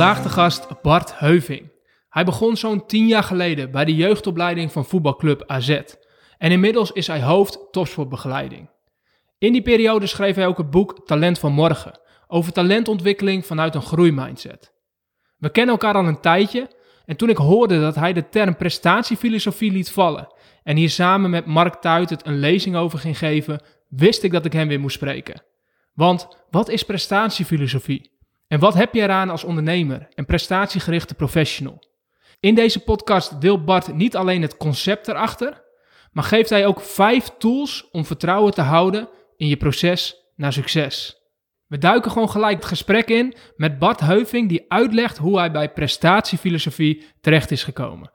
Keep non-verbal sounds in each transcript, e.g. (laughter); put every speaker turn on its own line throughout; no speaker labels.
Vandaag de gast Bart Heuving. Hij begon zo'n tien jaar geleden bij de jeugdopleiding van voetbalclub AZ. En inmiddels is hij hoofd topsportbegeleiding. In die periode schreef hij ook het boek Talent van Morgen over talentontwikkeling vanuit een groeimindset. We kennen elkaar al een tijdje en toen ik hoorde dat hij de term prestatiefilosofie liet vallen en hier samen met Mark Tuitert een lezing over ging geven, wist ik dat ik hem weer moest spreken. Want wat is prestatiefilosofie? En wat heb je eraan als ondernemer en prestatiegerichte professional? In deze podcast deelt Bart niet alleen het concept erachter, maar geeft hij ook vijf tools om vertrouwen te houden in je proces naar succes. We duiken gewoon gelijk het gesprek in met Bart Heuving, die uitlegt hoe hij bij prestatiefilosofie terecht is gekomen.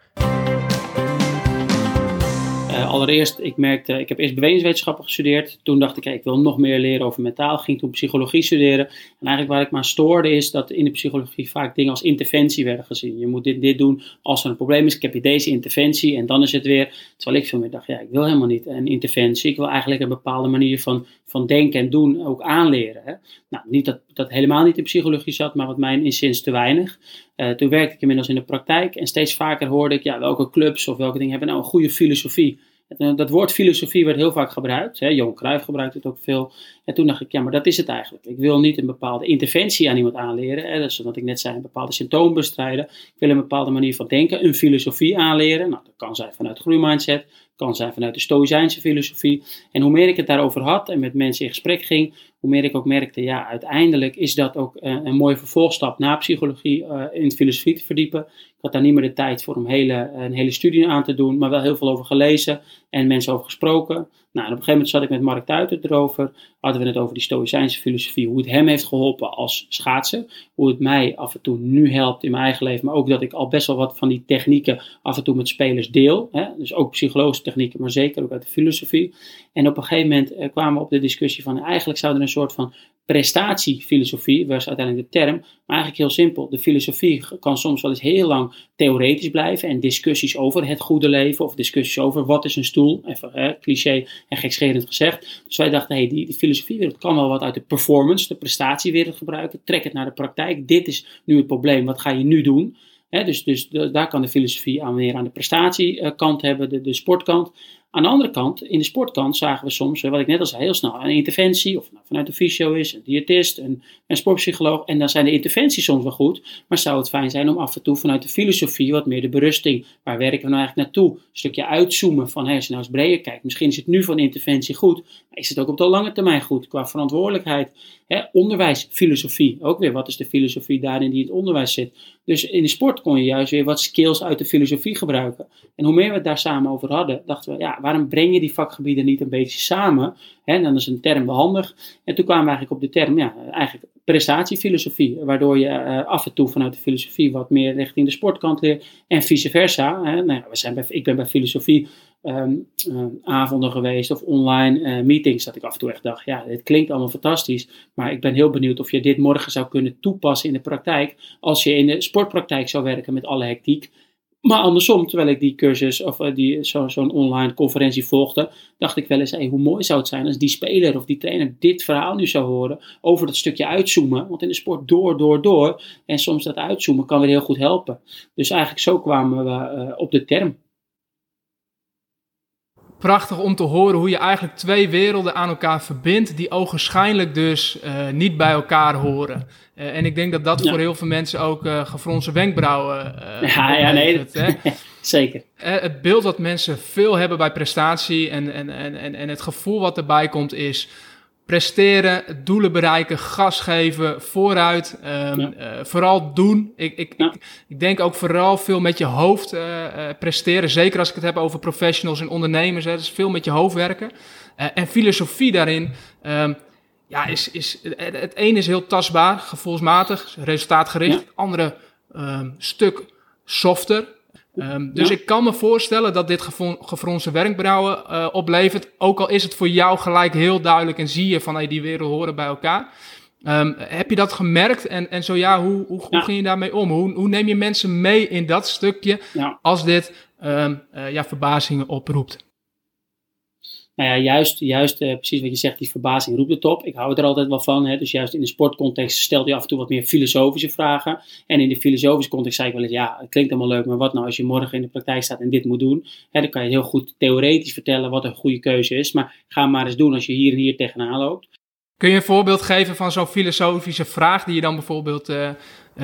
Uh, allereerst, ik merkte, ik heb eerst bewegingswetenschappen gestudeerd. Toen dacht ik, ik wil nog meer leren over mentaal. Ging toen psychologie studeren. En eigenlijk waar ik me aan stoorde is dat in de psychologie vaak dingen als interventie werden gezien. Je moet dit, dit doen als er een probleem is. Ik heb je deze interventie en dan is het weer. Terwijl ik veel meer dacht, ja, ik wil helemaal niet een interventie. Ik wil eigenlijk een bepaalde manier van, van denken en doen ook aanleren. Hè. Nou, niet dat dat helemaal niet in psychologie zat, maar wat mijn inziens te weinig. Uh, toen werkte ik inmiddels in de praktijk en steeds vaker hoorde ik, ja, welke clubs of welke dingen hebben nou een goede filosofie. Eh, dat woord filosofie werd heel vaak gebruikt. Hè. Johan Cruijff gebruikt het ook veel. En toen dacht ik, ja, maar dat is het eigenlijk. Ik wil niet een bepaalde interventie aan iemand aanleren. Hè. Dat is wat ik net zei, een bepaalde symptoom bestrijden. Ik wil een bepaalde manier van denken, een filosofie aanleren. Nou, dat kan zijn vanuit groeimindset, kan zijn vanuit de Stoïcijnse filosofie. En hoe meer ik het daarover had en met mensen in gesprek ging, hoe meer ik ook merkte, ja, uiteindelijk is dat ook uh, een mooie vervolgstap na psychologie uh, in filosofie te verdiepen. Ik had daar niet meer de tijd voor om hele, een hele studie aan te doen, maar wel heel veel over gelezen en mensen over gesproken. Nou, en op een gegeven moment zat ik met Mark Tuiter erover, hadden we het over die Stoïcijnse filosofie, hoe het hem heeft geholpen als schaatser, hoe het mij af en toe nu helpt in mijn eigen leven, maar ook dat ik al best wel wat van die technieken af en toe met spelers deel. Hè? Dus ook psychologische technieken, maar zeker ook uit de filosofie. En op een gegeven moment eh, kwamen we op de discussie van eigenlijk zou er een soort van prestatiefilosofie, was uiteindelijk de term, maar eigenlijk heel simpel. De filosofie kan soms wel eens heel lang theoretisch blijven en discussies over het goede leven of discussies over wat is een stoel, even hè, cliché en gekscherend gezegd. Dus wij dachten, hey, die, die filosofiewereld kan wel wat uit de performance, de prestatiewereld gebruiken, trek het naar de praktijk. Dit is nu het probleem, wat ga je nu doen? dus, dus daar kan de filosofie aan weer aan de prestatiekant hebben, de, de sportkant. Aan de andere kant, in de sportkant zagen we soms, wat ik net al zei, heel snel een interventie, of nou vanuit een fysio is, een diëtist, een, een sportpsycholoog. En dan zijn de interventies soms wel goed, maar zou het fijn zijn om af en toe vanuit de filosofie wat meer de berusting, waar werken we nou eigenlijk naartoe? Een stukje uitzoomen van, hey, als je nou eens breder kijkt, misschien is het nu van interventie goed, maar is het ook op de lange termijn goed, qua verantwoordelijkheid? Hè, onderwijs, filosofie, ook weer, wat is de filosofie daarin die het onderwijs zit? Dus in de sport kon je juist weer wat skills uit de filosofie gebruiken. En hoe meer we het daar samen over hadden, dachten we, ja, waarom breng je die vakgebieden niet een beetje samen? Hè, dan is een term wel handig. En toen kwamen we eigenlijk op de term, ja, eigenlijk prestatiefilosofie. Waardoor je uh, af en toe vanuit de filosofie wat meer richting de sportkant leert. En vice versa. Nou ja, we zijn bij, ik ben bij filosofie um, uh, avonden geweest of online uh, meetings. Dat ik af en toe echt dacht, ja, dit klinkt allemaal fantastisch. Maar ik ben heel benieuwd of je dit morgen zou kunnen toepassen in de praktijk. Als je in de sportpraktijk zou werken met alle hectiek. Maar andersom, terwijl ik die cursus of uh, die, zo'n zo online conferentie volgde, dacht ik wel eens, hey, hoe mooi zou het zijn als die speler of die trainer dit verhaal nu zou horen over dat stukje uitzoomen. Want in de sport door, door, door. En soms dat uitzoomen kan weer heel goed helpen. Dus eigenlijk zo kwamen we uh, op de term
prachtig om te horen hoe je eigenlijk twee werelden aan elkaar verbindt, die ogenschijnlijk dus uh, niet bij elkaar horen. Uh, en ik denk dat dat ja. voor heel veel mensen ook uh, gefronste wenkbrauwen.
ja, ja, nee, hè? (laughs) zeker.
het beeld dat mensen veel hebben bij prestatie en, en, en, en het gevoel wat erbij komt is presteren, doelen bereiken, gas geven, vooruit. Um, ja. uh, vooral doen. Ik, ik, ja. ik, ik, denk ook vooral veel met je hoofd uh, uh, presteren. Zeker als ik het heb over professionals en ondernemers. Hè, dus veel met je hoofd werken. en filosofie daarin. Um, ja, is, is, het, het ene is heel tastbaar, gevoelsmatig, resultaatgericht. Ja. Het andere um, stuk softer, Um, dus ja. ik kan me voorstellen dat dit gefronste werkbrouwen uh, oplevert. Ook al is het voor jou gelijk heel duidelijk en zie je van hey, die wereld horen bij elkaar. Um, heb je dat gemerkt? En, en zo ja, hoe, hoe, ja. hoe ging je daarmee om? Hoe, hoe, neem je mensen mee in dat stukje ja. als dit um, uh, ja, verbazingen oproept?
Nou ja, juist, juist uh, precies wat je zegt, die verbazing roept het op. Ik hou er altijd wel van. Hè? Dus juist in de sportcontext stelt hij af en toe wat meer filosofische vragen. En in de filosofische context zei ik wel eens, ja, het klinkt allemaal leuk, maar wat nou als je morgen in de praktijk staat en dit moet doen? Hè, dan kan je heel goed theoretisch vertellen wat een goede keuze is. Maar ga maar eens doen als je hier en hier tegenaan loopt.
Kun je een voorbeeld geven van zo'n filosofische vraag die je dan bijvoorbeeld uh,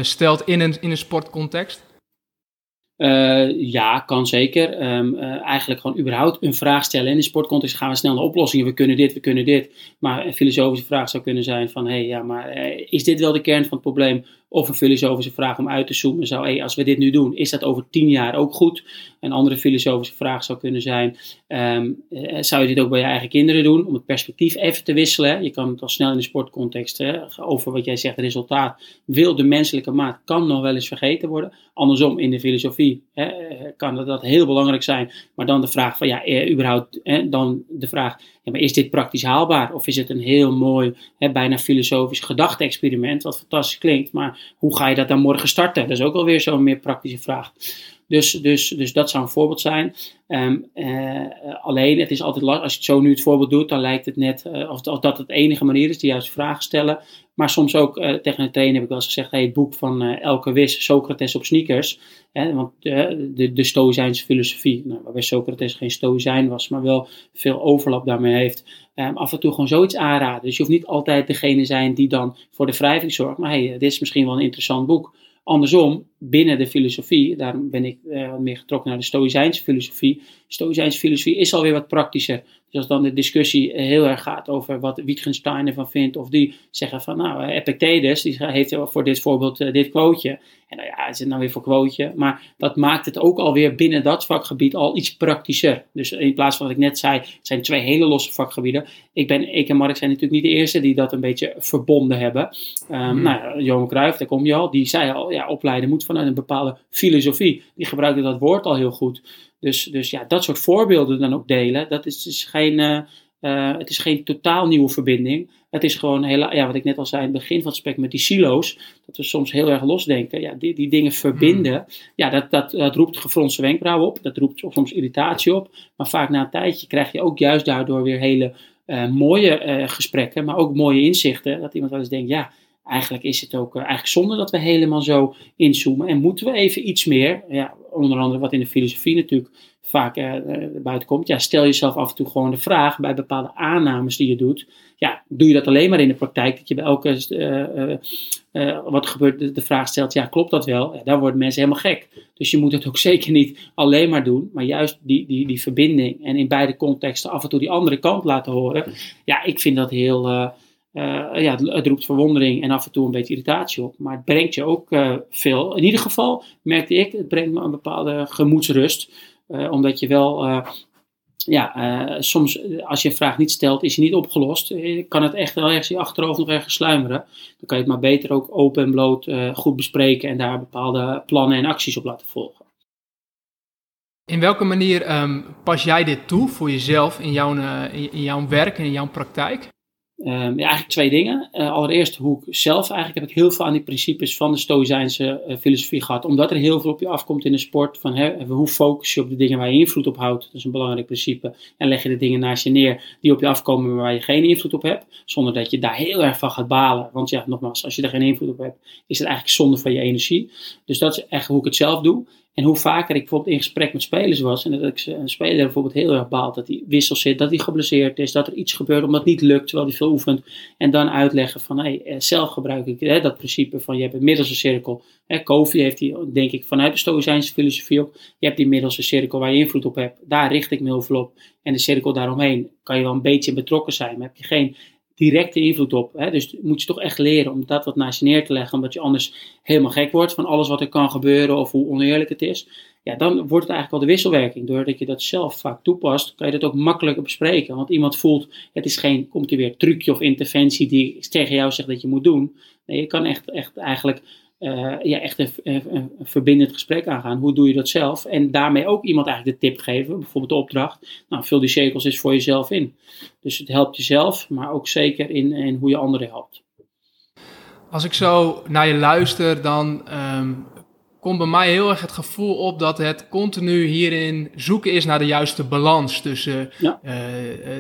stelt in een, in een sportcontext?
Uh, ja, kan zeker. Um, uh, eigenlijk gewoon überhaupt een vraag stellen. In de sportcontext gaan we snel naar oplossingen. We kunnen dit, we kunnen dit. Maar een filosofische vraag zou kunnen zijn van... hé, hey, ja, maar uh, is dit wel de kern van het probleem? Of een filosofische vraag om uit te zoomen zou, hey, als we dit nu doen, is dat over tien jaar ook goed? Een andere filosofische vraag zou kunnen zijn, um, zou je dit ook bij je eigen kinderen doen? Om het perspectief even te wisselen. Je kan het al snel in de sportcontext, hè, over wat jij zegt, resultaat. Wil de menselijke maat, kan nog wel eens vergeten worden. Andersom, in de filosofie kan dat, heel belangrijk zijn. Maar dan de vraag van, ja, eh, überhaupt, dan de vraag, ja, maar is dit praktisch haalbaar? Of is het een heel mooi, bijna filosofisch gedachte-experiment, wat fantastisch klinkt, maar hoe ga je dat dan morgen starten? Dat is ook alweer zo'n meer praktische vraag. Dus, dus, dus dat zou een voorbeeld zijn. Um, uh, alleen, het is altijd lastig. Als je het zo nu het voorbeeld doet, dan lijkt het net uh, of, of, dat het enige manier is, de juiste vragen stellen. Maar soms ook uh, tegen een trainer heb ik wel eens gezegd: hey, het boek van Elke Wis, Socrates op sneakers. Hè, want de, de, Stoïcijnse filosofie, nou, waarbij Socrates geen Stoïcijn was, maar wel veel overlap daarmee heeft. Um, af en toe gewoon zoiets aanraden. Dus je hoeft niet altijd degene zijn die dan voor de wrijving zorgt. Maar hey, dit is misschien wel een interessant boek. Andersom, binnen de filosofie, daarom ben ik uh, meer getrokken naar de Stoïcijnse filosofie. Stoïcijnse filosofie is alweer wat praktischer. Dus als dan de discussie heel erg gaat over wat Wittgenstein ervan vindt, of die zeggen van, nou, Epictetus, die heeft voor dit voorbeeld uh, dit quoteje. En nou ja, is het nou weer voor quoteje? Maar dat maakt het ook alweer binnen dat vakgebied al iets praktischer. Dus in plaats van wat ik net zei, het zijn twee hele losse vakgebieden. Ik, ben, ik en Mark zijn natuurlijk niet de eerste die dat een beetje verbonden hebben. Um. Nou ja, Johan Cruijff, daar kom je al, die zei al, ja, opleiden moet vanuit een bepaalde filosofie. Die gebruikte dat woord al heel goed. Dus, dus ja, dat soort voorbeelden dan ook delen, dat is dus geen, uh, uh, het is geen totaal nieuwe verbinding. Het is gewoon, heel, ja, wat ik net al zei in het begin van het gesprek met die silo's, dat we soms heel erg losdenken. Ja, die, die dingen verbinden, hmm. ja, dat, dat, dat roept gefronste wenkbrauwen op, dat roept soms irritatie op. Maar vaak na een tijdje krijg je ook juist daardoor weer hele uh, mooie gesprekken, maar ook mooie inzichten. Dat iemand wel eens denkt, ja, eigenlijk is het ook eigenlijk zonde dat we helemaal zo inzoomen. En moeten we even iets meer, ja, onder andere wat in de filosofie natuurlijk vaak uh, buiten komt. Ja, stel jezelf af en toe gewoon de vraag bij bepaalde aannames die je doet. Ja, doe je dat alleen maar in de praktijk? Dat je bij elke, uh, wat gebeurt, de, vraag stelt, ja, klopt dat wel? Ja, dan worden mensen helemaal gek. Dus je moet het ook (laughs) zeker niet alleen maar doen, maar juist die, die, die verbinding en in beide contexten af en toe die andere kant laten horen. Ja, ik vind dat heel ja, het, roept verwondering en af en toe een beetje irritatie op. Maar het brengt je ook uh, veel. In ieder geval merkte ik, het brengt me een bepaalde gemoedsrust. Uh, omdat je wel, ja, soms als je een vraag niet stelt, is die niet opgelost. Kan het echt wel ergens je achterhoofd nog ergens sluimeren. Dan kan je het maar beter ook open en bloot goed bespreken en daar bepaalde plannen en acties op laten volgen.
In welke manier um, pas jij dit toe voor jezelf in jouw, in jouw werk en in jouw praktijk?
Um, ja, eigenlijk twee dingen. Uh, allereerst hoe ik zelf eigenlijk heb ik heel veel aan die principes van de Stoïcijnse uh, filosofie gehad. Omdat er heel veel op je afkomt in de sport. Van, hoe focus je op de dingen waar je invloed op houdt. Dat is een belangrijk principe. En leg je de dingen naast je neer die op je afkomen maar waar je geen invloed op hebt. Zonder dat je daar heel erg van gaat balen. Want ja, nogmaals, als je er geen invloed op hebt, is het eigenlijk zonde van je energie. Dus dat is echt hoe ik het zelf doe. En hoe vaker ik bijvoorbeeld in gesprek met spelers was, en dat ik een speler bijvoorbeeld heel erg baalt dat hij wissel zit, dat hij geblesseerd is, dat er iets gebeurt omdat het niet lukt terwijl hij veel oefent. En dan uitleggen van, hey, eh, zelf gebruik ik hè, dat principe van je hebt een middelste cirkel. Hè, Kofi heeft die, denk ik, vanuit de Stoïcijnse filosofie ook. Je hebt die middelste cirkel waar je invloed op hebt. Daar richt ik me heel veel op. En de cirkel daaromheen kan je wel een beetje betrokken zijn, maar heb je geen directe invloed op. Hè? Dus moet je toch echt leren om dat wat naast je neer te leggen, omdat je anders helemaal gek wordt van alles wat er kan gebeuren of hoe oneerlijk het is. Ja, dan wordt het eigenlijk wel de wisselwerking. Doordat je dat zelf vaak toepast, kan je dat ook makkelijker bespreken. Want iemand voelt, het is geen, komt er weer, trucje of interventie die tegen jou zegt dat je moet doen. Nee, je kan echt, echt eigenlijk uh, ja, echt een, een, verbindend gesprek aangaan. Hoe doe je dat zelf? En daarmee ook iemand eigenlijk de tip geven, bijvoorbeeld de opdracht. Nou, vul die cirkels eens voor jezelf in. Dus het helpt jezelf, maar ook zeker in, hoe je anderen helpt.
Als ik zo naar je luister, dan um, komt bij mij heel erg het gevoel op dat het continu hierin zoeken is naar de juiste balans tussen ja.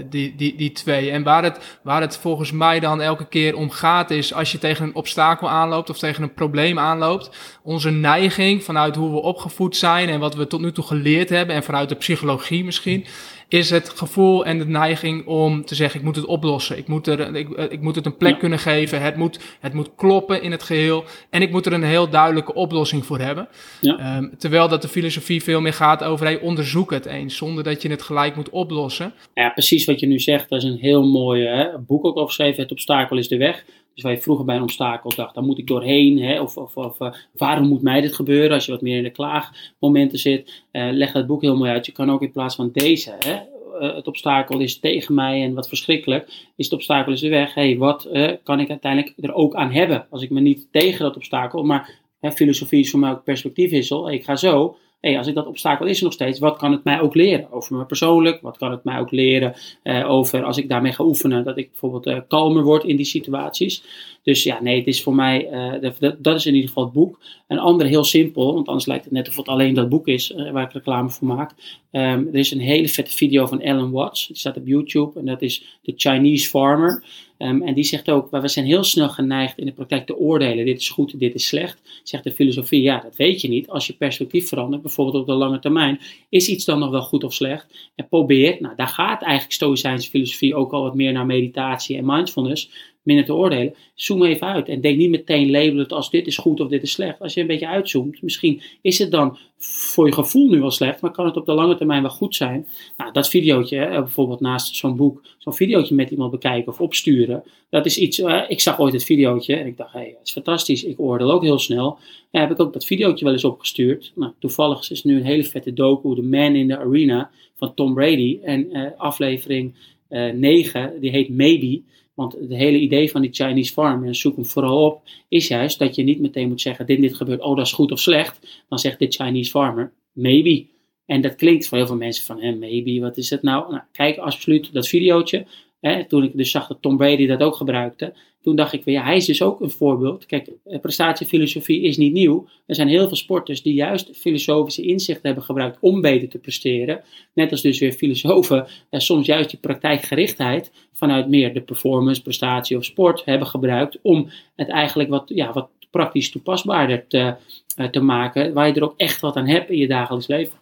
die, die, die twee. En waar het, waar het volgens mij dan elke keer om gaat is als je tegen een obstakel aanloopt of tegen een probleem aanloopt, onze neiging vanuit hoe we opgevoed zijn en wat we tot nu toe geleerd hebben en vanuit de psychologie misschien, is het gevoel en de neiging om te zeggen: ik moet het oplossen. Ik moet, er, ik, eh, ik moet het een plek kunnen geven. Het moet, het moet kloppen in het geheel. En ik moet er een heel duidelijke oplossing voor hebben. Ja. Ehm, terwijl dat de filosofie veel meer gaat over: hey, onderzoek het eens, zonder dat je het gelijk moet oplossen.
Ja, precies wat je nu zegt. Dat is een heel mooi hè, boek ook opgeschreven: Het obstakel is de weg. Dus waar je vroeger bij een obstakel dacht, daar moet ik doorheen. Hè? Of, of, of uh, waarom moet mij dit gebeuren? Als je wat meer in de klaagmomenten zit, uh, leg dat boek heel mooi uit. Je kan ook in plaats van deze, hè? Uh, het obstakel is tegen mij en wat verschrikkelijk, is het obstakel is de weg. hey, wat kan ik uiteindelijk er ook aan hebben? Als ik me niet tegen dat obstakel, maar hè, filosofie is voor mij ook perspectiefwissel. Ik ga zo, hey, als ik dat obstakel is er nog steeds, wat kan het mij ook leren over me persoonlijk? Wat kan het mij ook leren uh, over als ik daarmee ga oefenen, dat ik bijvoorbeeld uh, kalmer word in die situaties? Dus ja, nee, het is voor mij, uh, dat, is in ieder geval het boek. Een andere heel simpel, want anders lijkt het net of het alleen dat boek is waar ik reclame voor maak. Um, er is een hele vette video van Alan Watts, die staat op YouTube en dat is The Chinese Farmer. Um, en die zegt ook, we zijn heel snel geneigd in de praktijk te oordelen, dit is goed, dit is slecht. Zegt de filosofie, ja, dat weet je niet. Als je perspectief verandert, bijvoorbeeld op de lange termijn, is iets dan nog wel goed of slecht? En probeer, nou daar gaat eigenlijk stoïcijnse filosofie ook al wat meer naar meditatie en mindfulness minder te oordelen. Zoom even uit en denk niet meteen labelen het als dit is goed of dit is slecht. Als je een beetje uitzoomt, misschien is het dan voor je gevoel nu wel slecht, maar kan het op de lange termijn wel goed zijn. Nou, dat videootje, hè, bijvoorbeeld naast zo'n boek, zo'n videootje met iemand bekijken of opsturen, dat is iets, uh, ik zag ooit het videootje en ik dacht, hé, hey, dat is fantastisch, ik oordeel ook heel snel. Ja, heb ik ook dat videootje wel eens opgestuurd. Nou, toevallig is nu een hele vette docu, The Man in the Arena, van Tom Brady. En uh, aflevering uh, eh, 9, die heet Maybe. Want het hele idee van die Chinese farm, en zoek hem vooral op, is juist dat je niet meteen moet zeggen: dit, dit gebeurt, oh dat is goed of slecht. Dan zegt de Chinese farmer: maybe. En dat klinkt voor heel veel mensen van: hey, maybe, wat is het nou? nou kijk absoluut dat videootje. Toen ik dus zag dat Tom Brady dat ook gebruikte, toen dacht ik, ja, hij is dus ook een voorbeeld. Kijk, eh, prestatiefilosofie is niet nieuw. Er zijn heel veel sporters die juist filosofische inzichten hebben gebruikt om beter te presteren. Net als dus weer filosofen eh, soms juist die praktijkgerichtheid vanuit meer de performance, prestatie of sport hebben gebruikt om het eigenlijk wat, ja, wat praktisch toepasbaarder te, uh, te maken, waar je er ook echt wat aan hebt in je dagelijks leven.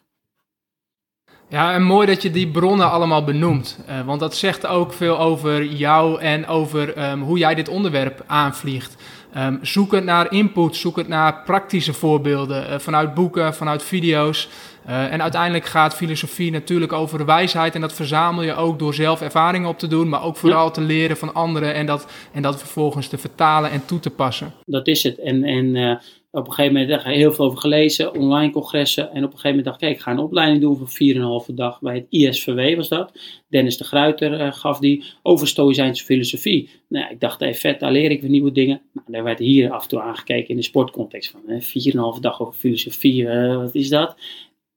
Ja, en mooi dat je die bronnen allemaal benoemt. Uh, want dat zegt ook veel over jou en over um, hoe jij dit onderwerp aanvliegt. Um, zoek het naar input, zoek het naar praktische voorbeelden uh, vanuit boeken, vanuit video's. Uh, en uiteindelijk gaat filosofie natuurlijk over wijsheid. En dat verzamel je ook door zelf ervaringen op te doen, maar ook vooral ja. te leren van anderen en dat, en dat vervolgens te vertalen en toe te passen.
Dat is het. En, en op een gegeven moment heb ik heel veel over gelezen, online congressen. En op een gegeven moment dacht ik, ik ga een opleiding doen van 4,5 dag bij het ISVW was dat. Dennis de Gruiter uh, gaf die over Stoïcijnse filosofie. Nou, ik dacht, hey, vet, daar leer ik weer nieuwe dingen. Nou, daar werd hier af en toe aangekeken in de sportcontext van 4,5 dag over filosofie, uh, wat is dat?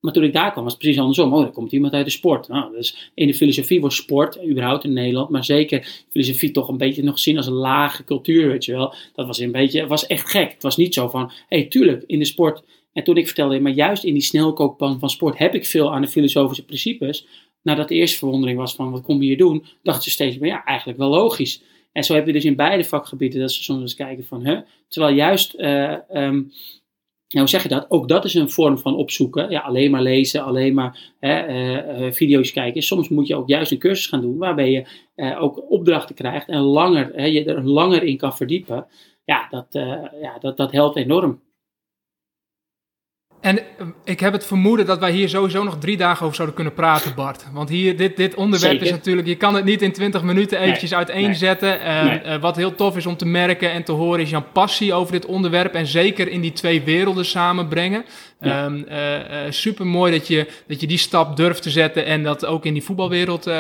Maar toen ik daar kwam was het precies andersom. Oh, er komt iemand uit de sport. Nou, dus in de filosofie wordt sport, überhaupt in Nederland, maar zeker filosofie toch een beetje nog gezien als een lage cultuur, weet je wel. Dat was een beetje, was echt gek. Het was niet zo van, hé, hey, tuurlijk, in de sport. En toen ik vertelde, maar juist in die snelkookpan van sport heb ik veel aan de filosofische principes. Nadat de eerste verwondering was van, wat kom je hier doen? Dachten ze steeds, maar ja, eigenlijk wel logisch. En zo heb je dus in beide vakgebieden dat ze soms eens kijken van, hè, terwijl juist... Uh, um, nou, hoe zeg je dat? Ook dat is een vorm van opzoeken. Ja, alleen maar lezen, alleen maar hè, uh, video's kijken. Soms moet je ook juist een cursus gaan doen waarbij je uh, ook opdrachten krijgt en langer, hè, je er langer in kan verdiepen. Ja, dat, ja, dat, dat helpt enorm.
En eh, ik heb het vermoeden dat wij hier sowieso nog drie dagen over zouden kunnen praten, Bart. Want hier, dit, dit onderwerp is natuurlijk, je kan het niet in 20 minuten eventjes nee, uiteenzetten. Nee, nee. Uh, wat heel tof is om te merken en te horen, is jouw passie over dit onderwerp. En zeker in die twee werelden samenbrengen. Ja. Um, uh, super mooi dat je, dat je die stap durft te zetten en dat ook in die voetbalwereld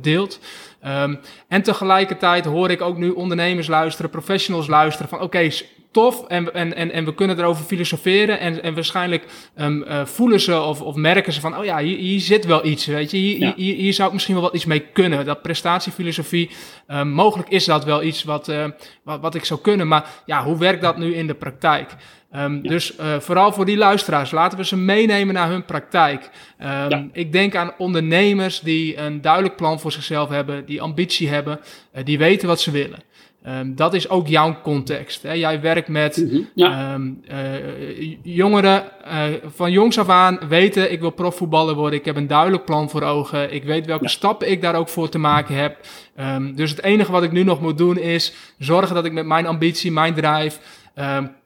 deelt. Um, en tegelijkertijd hoor ik ook nu ondernemers luisteren, professionals luisteren van oké, okay, tof en, en, en, en we kunnen erover filosoferen. En, en waarschijnlijk um, uh, voelen ze of, of merken ze van, oh ja, hier, hier zit wel iets, weet je. Hier, ja. hier, hier, zou ik misschien wel wat iets mee kunnen. Dat prestatiefilosofie, um, mogelijk is dat wel iets wat, uh, wat, wat ik zou kunnen. Maar ja, hoe werkt dat nu in de praktijk? Um, ja. Dus uh, vooral voor die luisteraars, laten we ze meenemen naar hun praktijk. Um, ja. Ik denk aan ondernemers die een duidelijk plan voor zichzelf hebben, die ambitie hebben, uh, die weten wat ze willen. Um, dat is ook jouw context. Hè? Jij werkt met mm -hmm. ja. um, uh, jongeren uh, van jongs af aan weten, ik wil profvoetballer worden. Ik heb een duidelijk plan voor ogen. Ik weet welke ja. stappen ik daar ook voor te maken heb. Um, dus het enige wat ik nu nog moet doen is zorgen dat ik met mijn ambitie, mijn drive,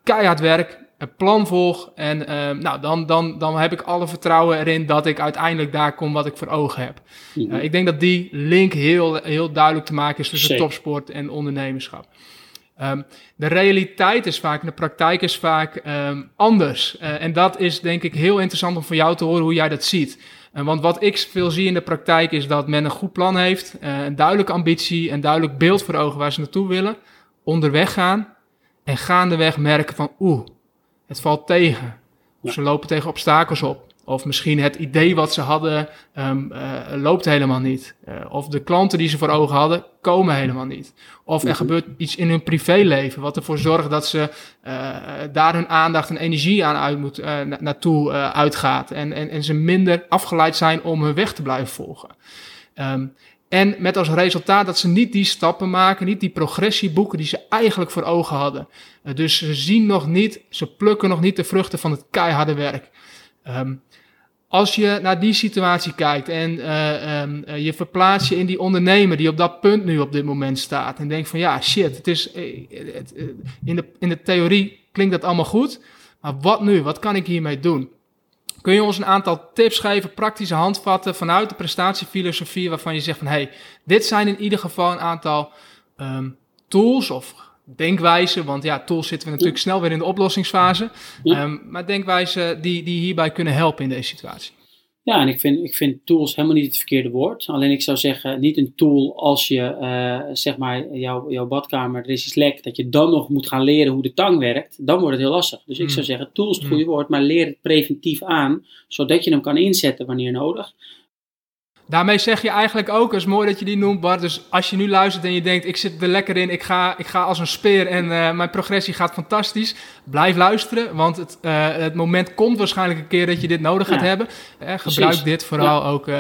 keihard werk, een plan volg. En uh, nou, dan, dan, dan heb ik alle vertrouwen erin dat ik uiteindelijk daar kom wat ik voor ogen heb. Mm -hmm. uh, ik denk dat die link heel, heel duidelijk te maken is tussen Zeker. topsport en ondernemerschap. Um, de realiteit is vaak, de praktijk is vaak um, anders. Uh, en dat is denk ik heel interessant om van jou te horen hoe jij dat ziet. Uh, want wat ik veel zie in de praktijk is dat men een goed plan heeft, uh, een duidelijke ambitie, een duidelijk beeld voor ogen waar ze naartoe willen, onderweg gaan en gaandeweg merken van oeh, het valt tegen. Of ze lopen tegen obstakels op. Of misschien het idee wat ze hadden um, uh, loopt helemaal niet. Uh, of de klanten die ze voor ogen hadden komen helemaal niet. Of er gebeurt iets in hun privéleven wat ervoor zorgt dat ze uh, daar hun aandacht en energie aan uit moet, na naartoe uitgaat. En, en, en ze minder afgeleid zijn om hun weg te blijven volgen. Um, en met als resultaat dat ze niet die stappen maken, niet die progressie boeken die ze eigenlijk voor ogen hadden. Uh, dus ze zien nog niet, ze plukken nog niet de vruchten van het keiharde werk. Um, als je naar die situatie kijkt en uh, um, uh, je verplaatst je in die ondernemer die op dat punt nu op dit moment staat. En denkt van ja, shit, het is, in, de, in de theorie klinkt dat allemaal goed. Maar wat nu? Wat kan ik hiermee doen? Kun je ons een aantal tips geven, praktische handvatten vanuit de prestatiefilosofie waarvan je zegt van hey, dit zijn in ieder geval een aantal um, tools of denkwijzen, want ja, tools zitten we natuurlijk snel weer in de oplossingsfase, ja. um, maar denkwijzen die, die hierbij kunnen helpen in deze situatie.
Ja, en ik vind, ik vind tools helemaal niet het verkeerde woord. Alleen ik zou zeggen, niet een tool als je, uh, zeg maar, jouw, jouw badkamer, er is iets lek, dat je dan nog moet gaan leren hoe de tang werkt. Dan wordt het heel lastig. Dus ik zou zeggen, tools het goede woord, maar leer het preventief aan, zodat je hem kan inzetten wanneer nodig.
Daarmee zeg je eigenlijk ook, het is mooi dat je die noemt Bart, dus als je nu luistert en je denkt ik zit er lekker in, ik ga, ik ga als een speer en uh, mijn progressie gaat fantastisch, blijf luisteren, want het, uh, het moment komt waarschijnlijk een keer dat je dit nodig gaat ja, hebben. Eh, gebruik precies. dit vooral ja. ook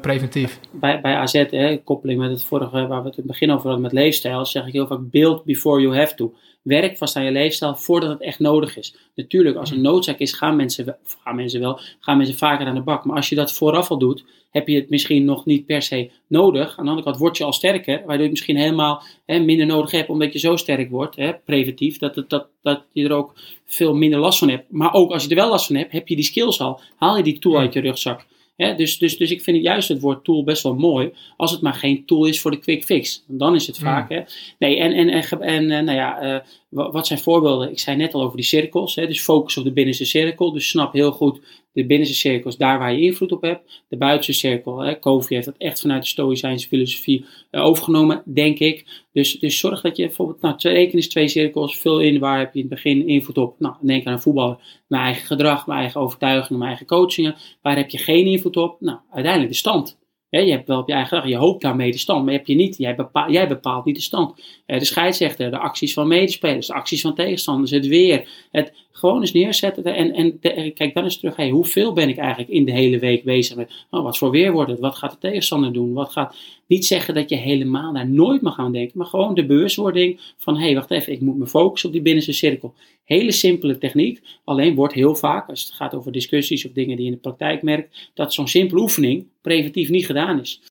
preventief.
Bij, bij AZ, hè, koppeling met het vorige waar we het in het begin over hadden met leefstijl, zeg ik heel vaak build before you have to. Werk vast aan je leefstijl voordat het echt nodig is. Natuurlijk, als een noodzaak is, gaan mensen, gaan mensen wel, gaan mensen vaker aan de bak. Maar als je dat vooraf al doet, heb je het misschien nog niet per se nodig. Aan de andere kant word je al sterker, waardoor je het misschien helemaal hè, minder nodig hebt, omdat je zo sterk wordt, hè, preventief, dat, het, dat, dat je er ook veel minder last van hebt. Maar ook als je er wel last van hebt, heb je die skills al. Haal je die tool uit je rugzak. Dus, dus, dus ik vind het juist het woord tool best wel mooi, als het maar geen tool is voor de quick fix. Dan is het vaak. Mm. Hè. Nee, en, en, en, en, en nou ja, uh, wat zijn voorbeelden? Ik zei net al over die cirkels. Hè, dus focus op de binnenste cirkel. Dus snap heel goed de binnenste cirkels, daar waar je invloed op hebt. De buitenste cirkel, hè, Kofi heeft dat echt vanuit de Stoïcijnse filosofie uh, overgenomen, denk ik. Dus, dus zorg dat je bijvoorbeeld, nou, rekenen is twee cirkels, vul in waar heb je in het begin invloed op. Nou, denk aan een voetballer. Mijn eigen gedrag, mijn eigen overtuigingen, mijn eigen coachingen. Waar heb je geen invloed op? Nou, uiteindelijk de stand. Je hebt wel op je eigen gedrag, je hoopt daarmee de stand, maar heb je niet. Jij bepaalt, jij bepaalt niet de stand. de scheidsrechter, de acties van medespelers, de acties van tegenstanders, het weer. Het gewoon eens neerzetten. En, en kijk dan eens terug, hey, hoeveel ben ik eigenlijk in de hele week bezig met, oh, wat voor weer wordt het, wat gaat de tegenstander doen, wat gaat... Niet zeggen dat je helemaal daar nooit mag gaan denken, maar gewoon de bewustwording van, hé, hey, wacht even, ik moet me focussen op die binnenste cirkel. Hele simpele techniek, alleen wordt heel vaak, als het gaat over discussies of dingen die je in de praktijk merkt, dat zo'n simpele oefening preventief niet gedaan is.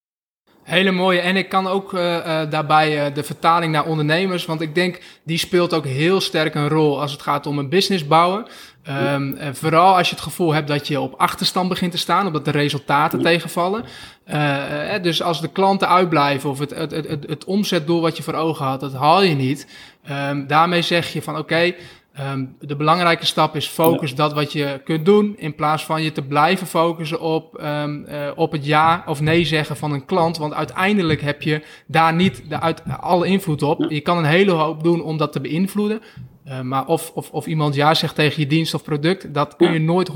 Hele mooie. En ik kan ook uh, daarbij uh, de vertaling naar ondernemers. Want ik denk die speelt ook heel sterk een rol als het gaat om een business bouwen. Um. Vooral als je het gevoel hebt dat je op achterstand begint te staan, omdat de resultaten ja. tegenvallen. dus als de klanten uitblijven of het, het, het, het, omzetdoel wat je voor ogen had, dat haal je niet. Um, daarmee zeg je van oké, Um, de belangrijke stap is focus ja. dat wat je kunt doen, in plaats van je te blijven focussen op, um, uh, op het ja of nee zeggen van een klant. Want uiteindelijk heb je daar niet de uit, alle invloed op. Ja. Je kan een hele hoop doen om dat te beïnvloeden. maar of, of, of iemand ja zegt tegen je dienst of product, dat kun je nooit 100%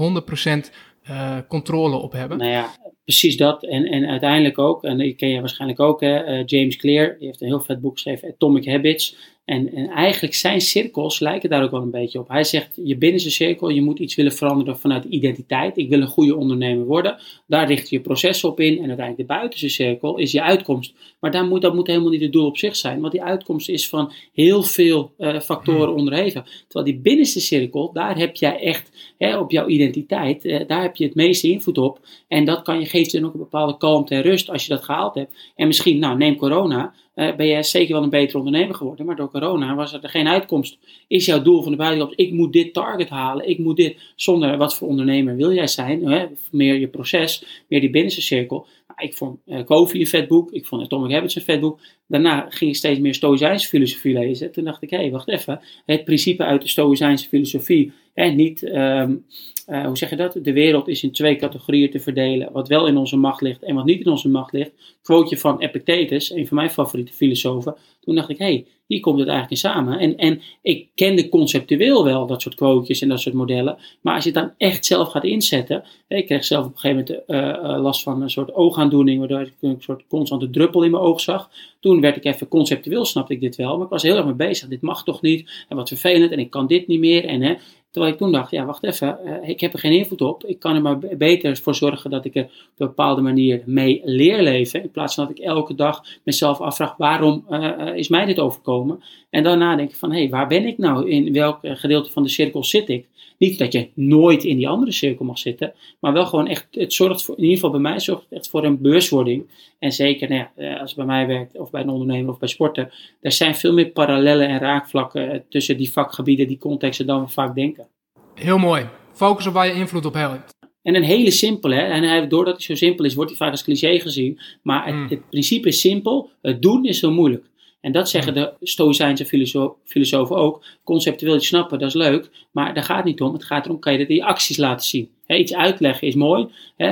controle op hebben.
Nou ja, precies dat. En, en uiteindelijk ook, en die ken je waarschijnlijk ook, hè, James Clear, die heeft een heel vet boek geschreven, Atomic Habits. En, en, eigenlijk zijn cirkels lijken daar ook wel een beetje op. Hij zegt, je binnenste cirkel, je moet iets willen veranderen vanuit identiteit. Ik wil een goede ondernemer worden. Daar richt je proces op in. En uiteindelijk de buitenste cirkel is je uitkomst. Maar daar moet, dat moet helemaal niet het doel op zich zijn. Want die uitkomst is van heel veel uh, factoren hmm. onderhevig. Terwijl die binnenste cirkel, daar heb jij echt hè, op jouw identiteit, uh, daar heb je het meeste invloed op. En dat kan je, geeft je dan ook een bepaalde kalmte en rust als je dat gehaald hebt. En misschien, nou neem corona uh, ben je zeker wel een betere ondernemer geworden. Maar door corona was er geen uitkomst. Is jouw doel van de buitenkant, ik moet dit target halen, ik moet dit, zonder wat voor ondernemer wil jij zijn? Meer je proces, meer die binnenste cirkel. Nou, ik vond uh, Kofi een vet boek, ik vond Atomic Habits een vet boek. Daarna ging ik steeds meer Stoïcijnse filosofie lezen. Toen dacht ik, hé, hey, wacht even. Het principe uit de Stoïcijnse filosofie, hè, niet... Um, uh, hoe zeg je dat? De wereld is in twee categorieën te verdelen. Wat wel in onze macht ligt en wat niet in onze macht ligt. Quoteje van Epictetus, een van mijn favoriete filosofen. Toen dacht ik, hé, hey, hier komt het eigenlijk in samen. En, en ik kende conceptueel wel dat soort quotejes en dat soort modellen. Maar als je het dan echt zelf gaat inzetten. Ik kreeg zelf op een gegeven moment uh, last van een soort oogaandoening. Waardoor ik een soort constante druppel in mijn oog zag. Toen werd ik even conceptueel, snapte ik dit wel. Maar ik was heel erg mee bezig. Dit mag toch niet? En wat vervelend. En ik kan dit niet meer. En hè, Terwijl ik toen dacht, ja, wacht even, uh, ik heb er geen invloed op. Ik kan er maar beter voor zorgen dat ik er op een bepaalde manier mee leer leven. In plaats van dat ik elke dag mezelf afvraag, waarom uh, is mij dit overkomen? En dan nadenken van, hé, hey, waar ben ik nou? In welk gedeelte van de cirkel zit ik? Niet dat je nooit in die andere cirkel mag zitten, maar wel gewoon echt, het zorgt voor, in ieder geval bij mij, zorgt het echt voor een bewustwording. En zeker, nou ja, als het bij mij werkt, of bij een ondernemer of bij sporten, er zijn veel meer parallellen en raakvlakken tussen die vakgebieden, die contexten dan we vaak denken.
Heel mooi. Focus op waar je invloed op hebt.
En een hele simpele, hè? en hij, doordat hij zo simpel is, wordt hij vaak als cliché gezien. Maar het, mm. het principe is simpel, het doen is zo moeilijk. En dat zeggen de Stoïcijnse filosofen ook. Conceptueel iets snappen, dat is leuk. Maar daar gaat het niet om. Het gaat erom, kan je dat in je acties laten zien. iets uitleggen is mooi.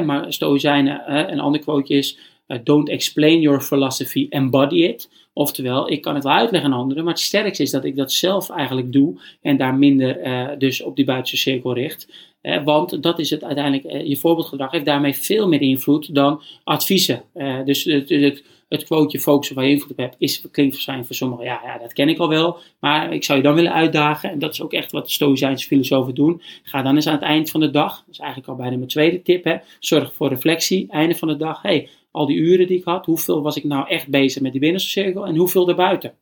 maar Stoïcijnen, een ander quote is... Uh, don't explain your philosophy, embody it. Oftewel, ik kan het wel uitleggen aan anderen, maar het sterkste is dat ik dat zelf eigenlijk doe en daar minder uh, dus op die buitenste cirkel richt. Uh, want dat is het uiteindelijk, je voorbeeldgedrag heeft daarmee veel meer invloed dan adviezen. dus het, het quoteje focussen waar je invloed op hebt, is, klinkt zijn voor sommigen, ja, ja, dat ken ik al wel, maar ik zou je dan willen uitdagen, en dat is ook echt wat de Stoïcijnse filosofen doen. Ga dan eens aan het eind van de dag, dat is eigenlijk al bijna mijn tweede tip, hè, zorg voor reflectie, einde van de dag, hey, al die uren die ik had, hoeveel was ik nou echt bezig met die binnenste cirkel en hoeveel daarbuiten?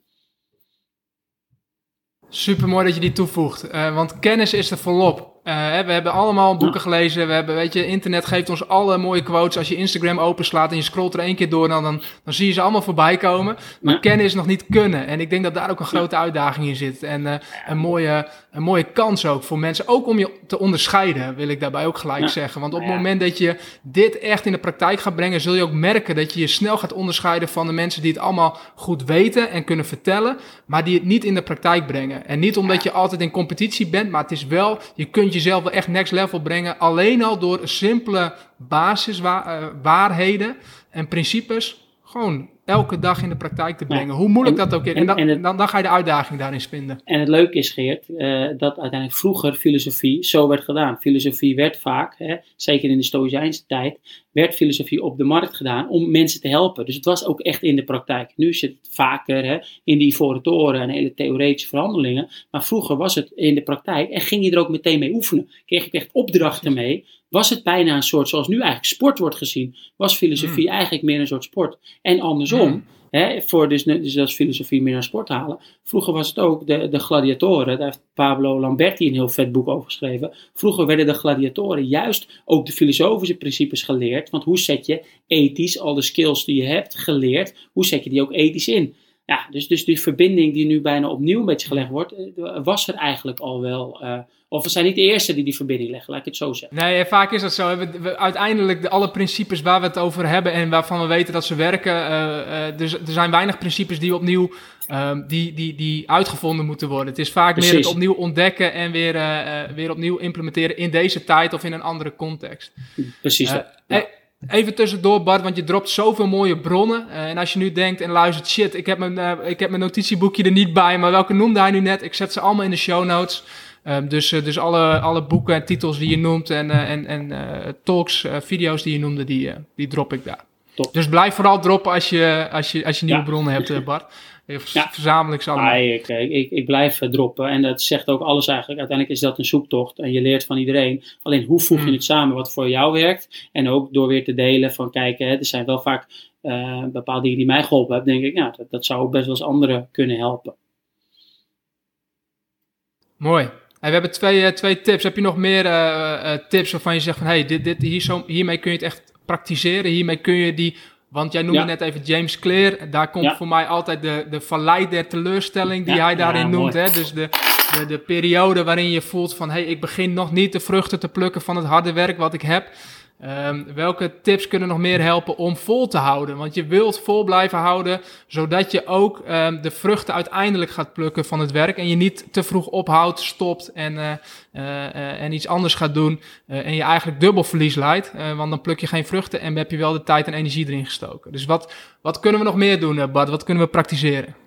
Super mooi dat je die toevoegt, uh, want kennis is er volop. Uh, we hebben allemaal boeken gelezen. We hebben, weet je, internet geeft ons alle mooie quotes. Als je Instagram openslaat en je scrolt er één keer door, dan, dan, dan zie je ze allemaal voorbij komen. Maar kennen is nog niet kunnen. En ik denk dat daar ook een grote uitdaging in zit. En uh, een, mooie, een mooie kans ook voor mensen. Ook om je te onderscheiden, wil ik daarbij ook gelijk zeggen. Want op het moment dat je dit echt in de praktijk gaat brengen, zul je ook merken dat je je snel gaat onderscheiden van de mensen die het allemaal goed weten en kunnen vertellen, maar die het niet in de praktijk brengen. En niet omdat je altijd in competitie bent, maar het is wel, je kunt je jezelf wel echt next level brengen. Alleen al door simpele basiswaarheden eh, en principes. Gewoon elke dag in de praktijk te brengen. Hoe moeilijk dat ook is. En, en, dan, dan, ga je de uitdaging daarin vinden.
En het leuke is, Geert, uh, dat uiteindelijk vroeger filosofie zo werd gedaan. Filosofie werd vaak, hè, zeker in de Stoïcijnse tijd, werd filosofie op de markt gedaan om mensen te helpen. Dus het was ook echt in de praktijk. Nu zit het vaker hè, in die ivoren toren en hele theoretische verhandelingen. Maar vroeger was het in de praktijk en ging je er ook meteen mee oefenen. Kreeg ik echt opdrachten mee was het bijna een soort, zoals nu eigenlijk sport wordt gezien, was filosofie hmm. eigenlijk meer een soort sport. En andersom, mm. hè, voor dus, dus als filosofie meer naar sport halen. Vroeger was het ook de, de gladiatoren, daar heeft Pablo Lamberti een heel vet boek over geschreven. Vroeger werden de gladiatoren juist ook de filosofische principes geleerd. Want hoe zet je ethisch al de skills die je hebt geleerd, hoe zet je die ook ethisch in? Ja, dus, dus die verbinding die nu bijna opnieuw een beetje gelegd wordt, eh, was er eigenlijk al wel. Uh, of we zijn niet de eerste die die verbinding leggen, laat ik het zo zeggen.
Nee, vaak is dat zo. We, we, uiteindelijk, de, alle principes waar we het over hebben en waarvan we weten dat ze werken, uh, dus, er zijn weinig principes die opnieuw um, die, die, die uitgevonden moeten worden. Het is vaak meer het opnieuw ontdekken en weer, weer opnieuw implementeren in deze tijd of in een andere context.
Precies.
Ja. Even tussendoor, Bart, want je dropt zoveel mooie bronnen. Uh, en als je nu denkt en luistert, shit, ik heb, mijn, uh, ik heb mijn notitieboekje er niet bij, maar welke noemde hij nu net? Ik zet ze allemaal in de show notes. Um, dus, uh, dus alle, alle boeken en titels die je noemt en, en, en talks, video's die je noemde, die, die drop ik daar. Top. Dus blijf vooral droppen als je, als je, als je nieuwe ja. bronnen hebt, Bart. Ja. Verzamelijk ze allemaal.
Ja, ik, ik, ik blijf droppen en dat zegt ook alles eigenlijk. Uiteindelijk is dat een zoektocht en je leert van iedereen. Alleen hoe voeg je hmm. het samen wat voor jou werkt? En ook door weer te delen van kijken, er zijn wel vaak uh, bepaalde dingen die mij geholpen hebben. denk ik, ja, dat, dat zou ook best wel eens anderen kunnen helpen.
Mooi. Hey, we hebben twee, uh, twee tips. Heb je nog meer uh, tips waarvan je zegt van hey, dit, dit, hier zo, hiermee kun je het echt praktiseren. Hiermee kun je die want jij noemde net even James Clear. Daar komt voor mij altijd de, de vallei der teleurstelling die hij daarin noemt. Hè? Dus de, de, de periode waarin je voelt van... hé, hey, ik begin nog niet de vruchten te plukken van het harde werk wat ik heb. Um, welke tips kunnen nog meer helpen om vol te houden? Want je wilt vol blijven houden, zodat je ook um, de vruchten uiteindelijk gaat plukken van het werk. En je niet te vroeg ophoudt, stopt en, uh, uh, en iets anders gaat doen. en je eigenlijk dubbel verlies leidt. want dan pluk je geen vruchten en heb je wel de tijd en energie erin gestoken. Dus wat, wat kunnen we nog meer doen, Bart? Wat kunnen we praktiseren?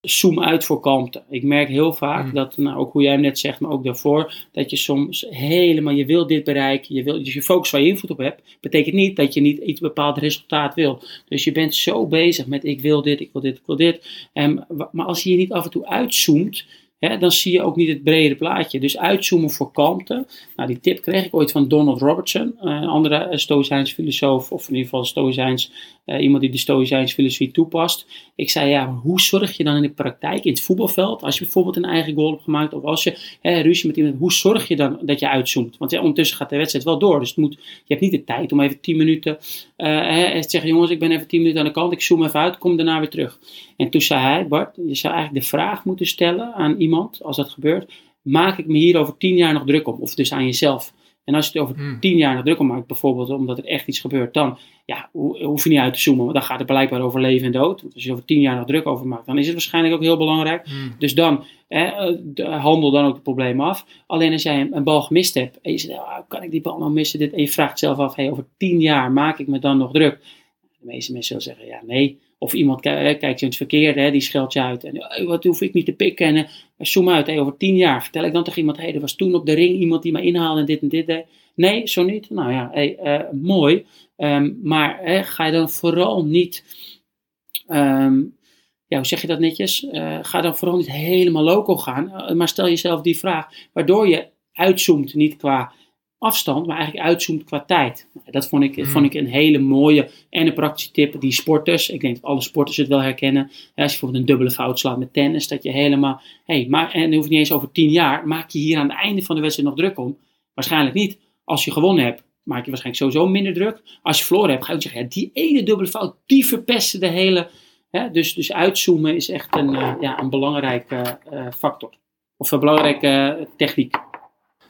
Zoom uit voor kalmte. Ik merk heel vaak mm. dat, nou, ook hoe jij hem net zegt, maar ook daarvoor, dat je soms helemaal, je wil dit bereiken, je wil, dus je focus waar je invloed op hebt, betekent niet dat je niet iets bepaald resultaat wil. Dus je bent zo bezig met ik wil dit, ik wil dit, ik wil dit. En, maar als je je niet af en toe uitzoomt, dan zie je ook niet het brede plaatje. Dus uitzoomen voor kalmte. Nou, die tip kreeg ik ooit van Donald Robertson, eh, een andere eh, Stoïcijns filosoof, of in ieder geval Stoïcijns, uh, iemand die de Stoïcijns filosofie toepast. Ik zei, ja, hoe zorg je dan in de praktijk, in het voetbalveld, als je bijvoorbeeld een eigen goal hebt gemaakt, of als je hè, ruzie met iemand, hoe zorg je dan dat je uitzoomt? Want ondertussen gaat de wedstrijd wel door, dus het moet, je hebt niet de tijd om even 10 minuten uh, te zeggen, jongens, ik ben even 10 minuten aan de kant, ik zoom even uit, kom daarna weer terug. En toen zei hij, Bart, je zou eigenlijk de vraag moeten stellen aan iemand, als dat gebeurt, maak ik me hier over tien jaar nog druk om? Of dus aan jezelf. En als je het over hmm. tien jaar nog druk om maakt, bijvoorbeeld omdat er echt iets gebeurt, dan ja, hoef je niet uit te zoomen, want dan gaat het blijkbaar over leven en dood. Want als je over tien jaar nog druk over maakt, dan is het waarschijnlijk ook heel belangrijk. Hmm. Dus dan hè, handel dan ook het probleem af. Alleen als jij een, bal gemist hebt en je zegt, oh, kan ik die bal nou missen? Dit, en je vraagt zelf af, hey, over tien jaar maak ik me dan nog druk? De meeste mensen zullen zeggen, ja, nee. Of iemand kijkt je in het verkeerde, hè, die scheldt je uit. En wat hoef ik niet te pikken? En uh, zoom uit, hey, over tien jaar vertel ik dan toch iemand: hey, er was toen op de ring iemand die me inhaalde en dit en dit deed. Nee, zo niet. Nou ja, uh, mooi. Um, maar ga je dan vooral niet. Um, ja, hoe zeg je dat netjes? Ga dan vooral niet helemaal loco gaan. maar stel jezelf die vraag, waardoor je uitzoomt, niet qua afstand, maar eigenlijk uitzoomt qua tijd. Dat vond ik, mm. vond ik een hele mooie en een praktische tip. Die sporters, ik denk dat alle sporters het wel herkennen. Als je bijvoorbeeld een dubbele fout slaat met tennis, dat je helemaal, hey, maar, en hoeft niet eens over tien jaar, maak je hier aan het einde van de wedstrijd nog druk om? Waarschijnlijk niet. Als je gewonnen hebt, maak je waarschijnlijk sowieso minder druk. Als je verloren hebt, ga je ook zeggen, ja, die ene dubbele fout, die verpesten de hele... Hè? Dus, dus uitzoomen is echt een, uh, ja, een belangrijke uh, factor. Of een belangrijke uh, techniek.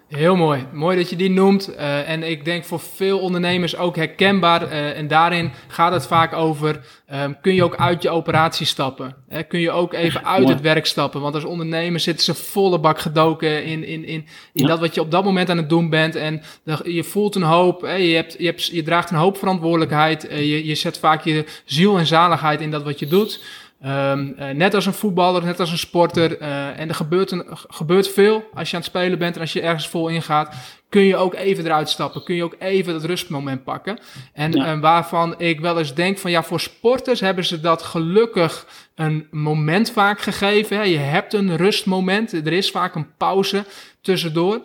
Heel mooi. Mooi dat je die noemt. Uh, en ik denk voor veel ondernemers ook herkenbaar. Uh, en daarin gaat het vaak over: um, kun je ook uit je operatie stappen? Hè? Kun je ook even uit het werk stappen? Want als ondernemer zitten ze volle bak gedoken in, in, in, in dat wat je op dat moment aan het doen bent. En je voelt een hoop, hè? Je, hebt, je, hebt, je draagt een hoop verantwoordelijkheid. Uh, je, je zet vaak je ziel en zaligheid in dat wat je doet. Um, uh, net als een voetballer, net als een sporter. Uh, en er gebeurt, een, gebeurt veel als je aan het spelen bent en als je ergens vol ingaat. Kun je ook even eruit stappen. Kun je ook even dat rustmoment pakken. En ja. uh, waarvan ik wel eens denk van ja, voor sporters hebben ze dat gelukkig een moment vaak gegeven. Hè. Je hebt een rustmoment. Er is vaak een pauze tussendoor.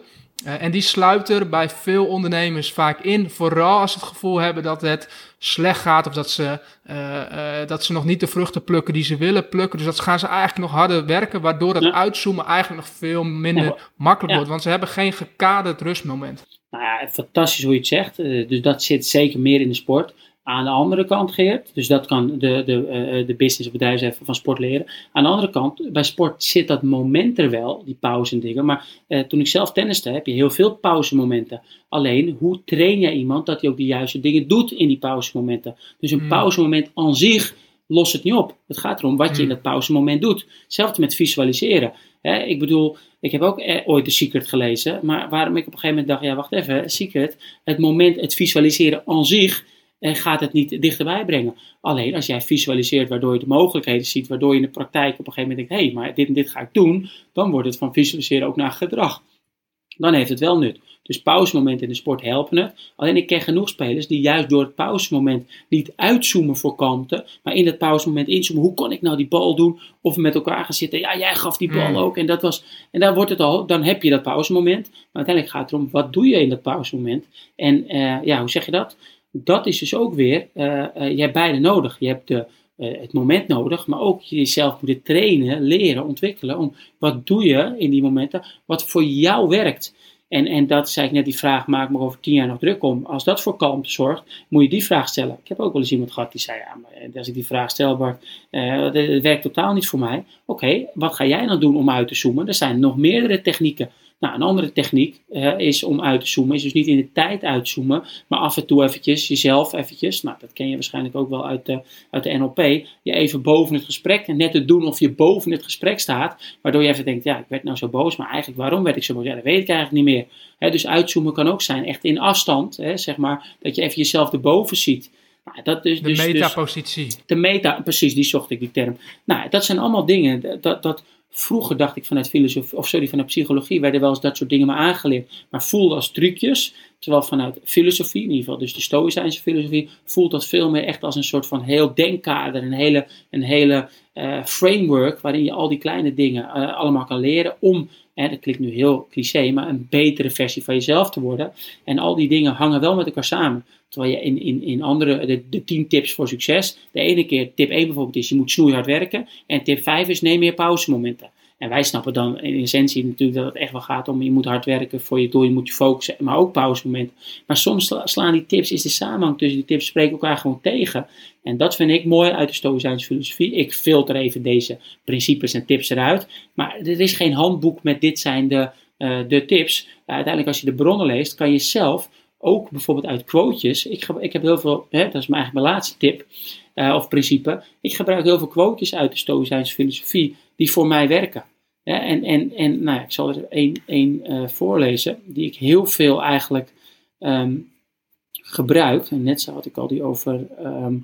Uh, en die sluit er bij veel ondernemers vaak in, vooral als ze het gevoel hebben dat het slecht gaat of dat ze, uh, uh, dat ze nog niet de vruchten plukken die ze willen plukken. Dus dat gaan ze eigenlijk nog harder werken, waardoor het ja. uitzoomen eigenlijk nog veel minder ja. makkelijk wordt, want ze hebben geen gekaderd rustmoment.
Nou ja, fantastisch hoe je het zegt. dus dat zit zeker meer in de sport aan de andere kant, Geert, dus dat kan de, de, uh, de business of bedrijfsleven van sport leren. Aan de andere kant, bij sport zit dat moment er wel, die pauze en dingen. Maar uh, toen ik zelf tenniste, heb je heel veel pauzemomenten. Alleen, hoe train jij iemand dat hij ook de juiste dingen doet in die pauzemomenten? Dus een hmm. pauzemoment aan zich los het niet op. Het gaat erom wat je in
Hmm.
dat pauzemoment doet. Hetzelfde met visualiseren. Ik bedoel, ik heb ook eh, ooit The Secret gelezen, maar waarom ik op een gegeven moment dacht, ja wacht even, Secret, het moment, het visualiseren aan zich, eh, gaat het niet dichterbij brengen. Alleen als jij visualiseert waardoor je de mogelijkheden ziet, waardoor je in de praktijk op een gegeven moment denkt, hé, hey, maar dit en dit ga ik doen, dan wordt het van visualiseren ook naar gedrag. Dan heeft het wel nut. Dus pauzemomenten in de sport helpen het. Alleen ik ken genoeg spelers die juist door het pauzemoment niet uitzoomen voor kalmte, maar in het pauzemoment inzoomen. Hoe kon ik nou die bal doen? Of met elkaar gaan zitten. Ja, jij gaf die bal
Mm.
ook. En dat was. En dan wordt het al. Dan heb je dat pauzemoment. Maar uiteindelijk gaat het erom. Wat doe je in dat pauzemoment? En eh, ja, hoe zeg je dat? Dat is dus ook weer. eh, je hebt beide nodig. Je hebt de, eh, het moment nodig, maar ook jezelf moeten trainen, leren, ontwikkelen. Om wat doe je in die momenten? Wat voor jou werkt. En, en dat zei ik net, die vraag maak me over tien jaar nog druk om. Als dat voor kalmte zorgt, moet je die vraag stellen. Ik heb ook wel eens iemand gehad die zei, ja, maar als ik die vraag stel, dat- het werkt totaal niet voor mij. Oké, wat ga jij dan doen om uit te zoomen? Er zijn nog meerdere technieken. Nou, een andere techniek is om uit te zoomen, is dus niet in de tijd uitzoomen, maar af en toe eventjes jezelf eventjes, nou dat ken je waarschijnlijk ook wel uit de, uit de NLP, je even boven het gesprek en net te doen of je boven het gesprek staat, waardoor je even denkt, ja ik werd nou zo boos, maar eigenlijk waarom werd ik zo boos? Ja dat weet ik eigenlijk niet meer. Dus uitzoomen kan ook zijn, echt in afstand, zeg maar, dat je even jezelf erboven ziet. Nou, dat dus,
De
dus, dus,
metapositie.
de meta, precies, die zocht ik, die term. Nou, dat zijn allemaal dingen. Dat, dat, vroeger dacht ik vanuit filosofie, of sorry, vanuit psychologie werden wel eens dat soort dingen maar aangeleerd. Maar voelde als trucjes. Terwijl vanuit filosofie, in ieder geval dus de Stoïcijnse filosofie, voelt dat veel meer echt als een soort van heel denkkader. Een hele, een hele eh, framework waarin je al die kleine dingen eh, allemaal kan leren om, hè, dat klinkt nu heel cliché, maar een betere versie van jezelf te worden. En al die dingen hangen wel met elkaar samen. Terwijl je in, in, in andere, de, de 10 tips voor succes, de ene keer, tip 1 bijvoorbeeld is, je moet snoeihard werken. En tip 5 is, neem meer pauzemomenten. En wij snappen dan in essentie natuurlijk dat het echt wel gaat om, je moet hard werken voor je doel, je moet je focussen, maar ook pauzemomenten. Maar soms sla- slaan die tips, is de samenhang tussen die tips, spreken elkaar gewoon tegen. En dat vind ik mooi uit de Stoïcijnse filosofie. Ik filter even deze principes en tips eruit. Maar er is geen handboek met dit zijn de, eh, de tips. uiteindelijk als je de bronnen leest, kan je zelf ook bijvoorbeeld uit quotejes. Ik, ik heb heel veel, hè, dat is mijn, eigenlijk mijn laatste tip eh, of principe. Ik gebruik heel veel quotejes uit de Stoïcijnse filosofie die voor mij werken. En en, en nou, ik zal er één, eh, voorlezen, die ik heel veel eigenlijk ehm, gebruik. Net zo had ik al die over ehm,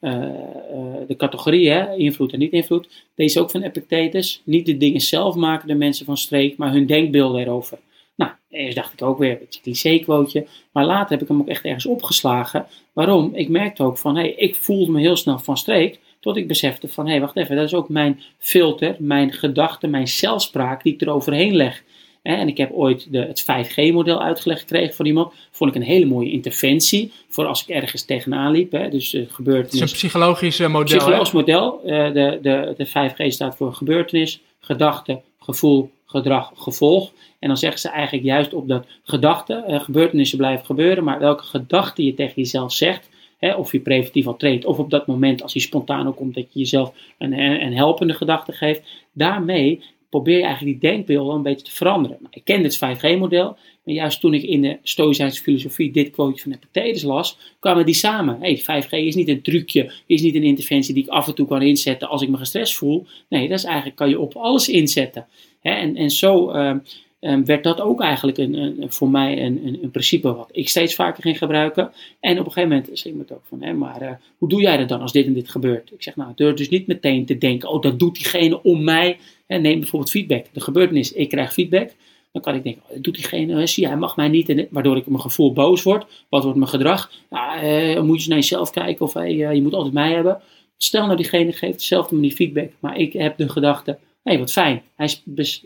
eh, eh, de categorieën, hè, invloed en niet-invloed. Deze ook van Epictetus. Niet de dingen zelf maken de mensen van streek, maar hun denkbeelden erover. Nou, eerst dacht ik ook weer, een beetje cliché-quoteje. Maar later heb ik hem ook echt ergens opgeslagen. Waarom? Ik merkte ook van, hey, ik voelde me heel snel van streek. Tot ik besefte van, hé, hey, wacht even, dat is ook mijn filter, mijn gedachten, mijn zelfspraak die ik eroverheen leg. En ik heb ooit de, het 5G-model uitgelegd gekregen van iemand. Vond ik een hele mooie interventie voor als ik ergens tegenaan liep. Hè. Dus uh,
Het is
gebeurtenis.
een psychologisch eh, model.
Psychologisch
hè?
model. eh, de, de, de 5G staat voor gebeurtenis, gedachte, gevoel, gedrag, gevolg. En dan zeggen ze eigenlijk juist op dat gedachten, gebeurtenissen blijven gebeuren, maar welke gedachten je tegen jezelf zegt, hè, of je preventief al treedt, of op dat moment als die spontaan ook komt, dat je jezelf een, helpende gedachte geeft, daarmee probeer je eigenlijk die denkbeelden een beetje te veranderen. Nou, ik ken dit 5G-model, maar juist toen ik in de Stoïcijnse filosofie dit quote van Epictetus las, kwamen die samen. Hey, 5G is niet een trucje, is niet een interventie die ik af en toe kan inzetten als ik me gestrest voel. Nee, dat is eigenlijk, kan je op alles inzetten. En, en zo um, um, werd dat ook eigenlijk een, voor mij een, een, principe wat ik steeds vaker ging gebruiken. En op een gegeven moment zei het ook van, hè, maar uh, hoe doe jij dat dan als dit en dit gebeurt? Ik zeg, nou, durf dus niet meteen te denken, oh, dat doet diegene om mij. Neem bijvoorbeeld feedback. De gebeurtenis, ik krijg feedback. Dan kan ik denken, oh, doet diegene, zie hij mag mij niet. En waardoor ik mijn gevoel boos word. Wat wordt mijn gedrag? Nou, uh, moet je naar jezelf kijken of hey, uh, je moet altijd mij hebben. Stel nou, diegene geeft dezelfde manier feedback. Maar ik heb de gedachte, hé, hey, wat fijn. Hij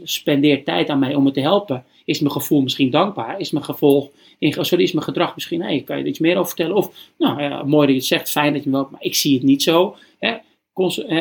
spendeert tijd aan mij om me te helpen. Is mijn gevoel misschien dankbaar? Is mijn gevolg, sorry, is mijn gedrag misschien, hey, kan je er iets meer over vertellen? Of, nou ja, mooi dat je het zegt, fijn dat je me helpt, maar ik zie het niet zo. Hè?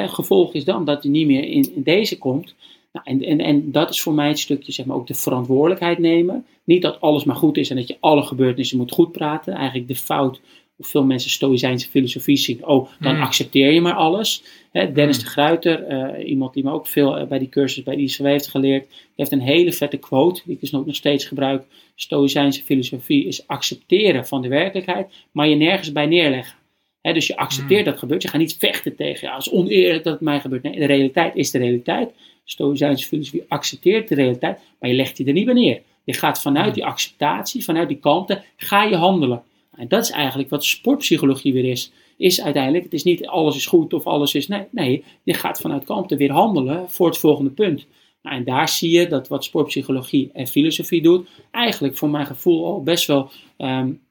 Gevolg is dan dat je niet meer in, deze komt. Nou, en, en, en dat is voor mij het stukje, zeg maar, ook de verantwoordelijkheid nemen. Niet dat alles maar goed is en dat je alle gebeurtenissen moet goed praten. Eigenlijk de fout, veel mensen stoïcijnse filosofie zien. Oh, dan mm. accepteer je maar alles. Hè, Dennis mm. de Gruiter, uh, iemand die me ook veel uh, bij die cursus bij ICW heeft geleerd, heeft een hele vette quote, die ik dus nog steeds gebruik. Stoïcijnse filosofie is accepteren van de werkelijkheid, maar je nergens bij neerleggen. dus je accepteert dat gebeurt. Je gaat niet vechten tegen, ja, het is oneerlijk dat het mij gebeurt. Nee, de realiteit is de realiteit. Stoïcijnse filosofie accepteert de realiteit, maar je legt die er niet bij neer. Je gaat vanuit die acceptatie, vanuit die kalmte, ga je handelen. En dat is eigenlijk wat sportpsychologie weer is. Is uiteindelijk, het is niet alles is goed of alles is. Nee, nee je gaat vanuit kalmte weer handelen voor het volgende punt. Nou, en daar zie je dat wat sportpsychologie en filosofie doet, eigenlijk voor mijn gevoel al best wel um,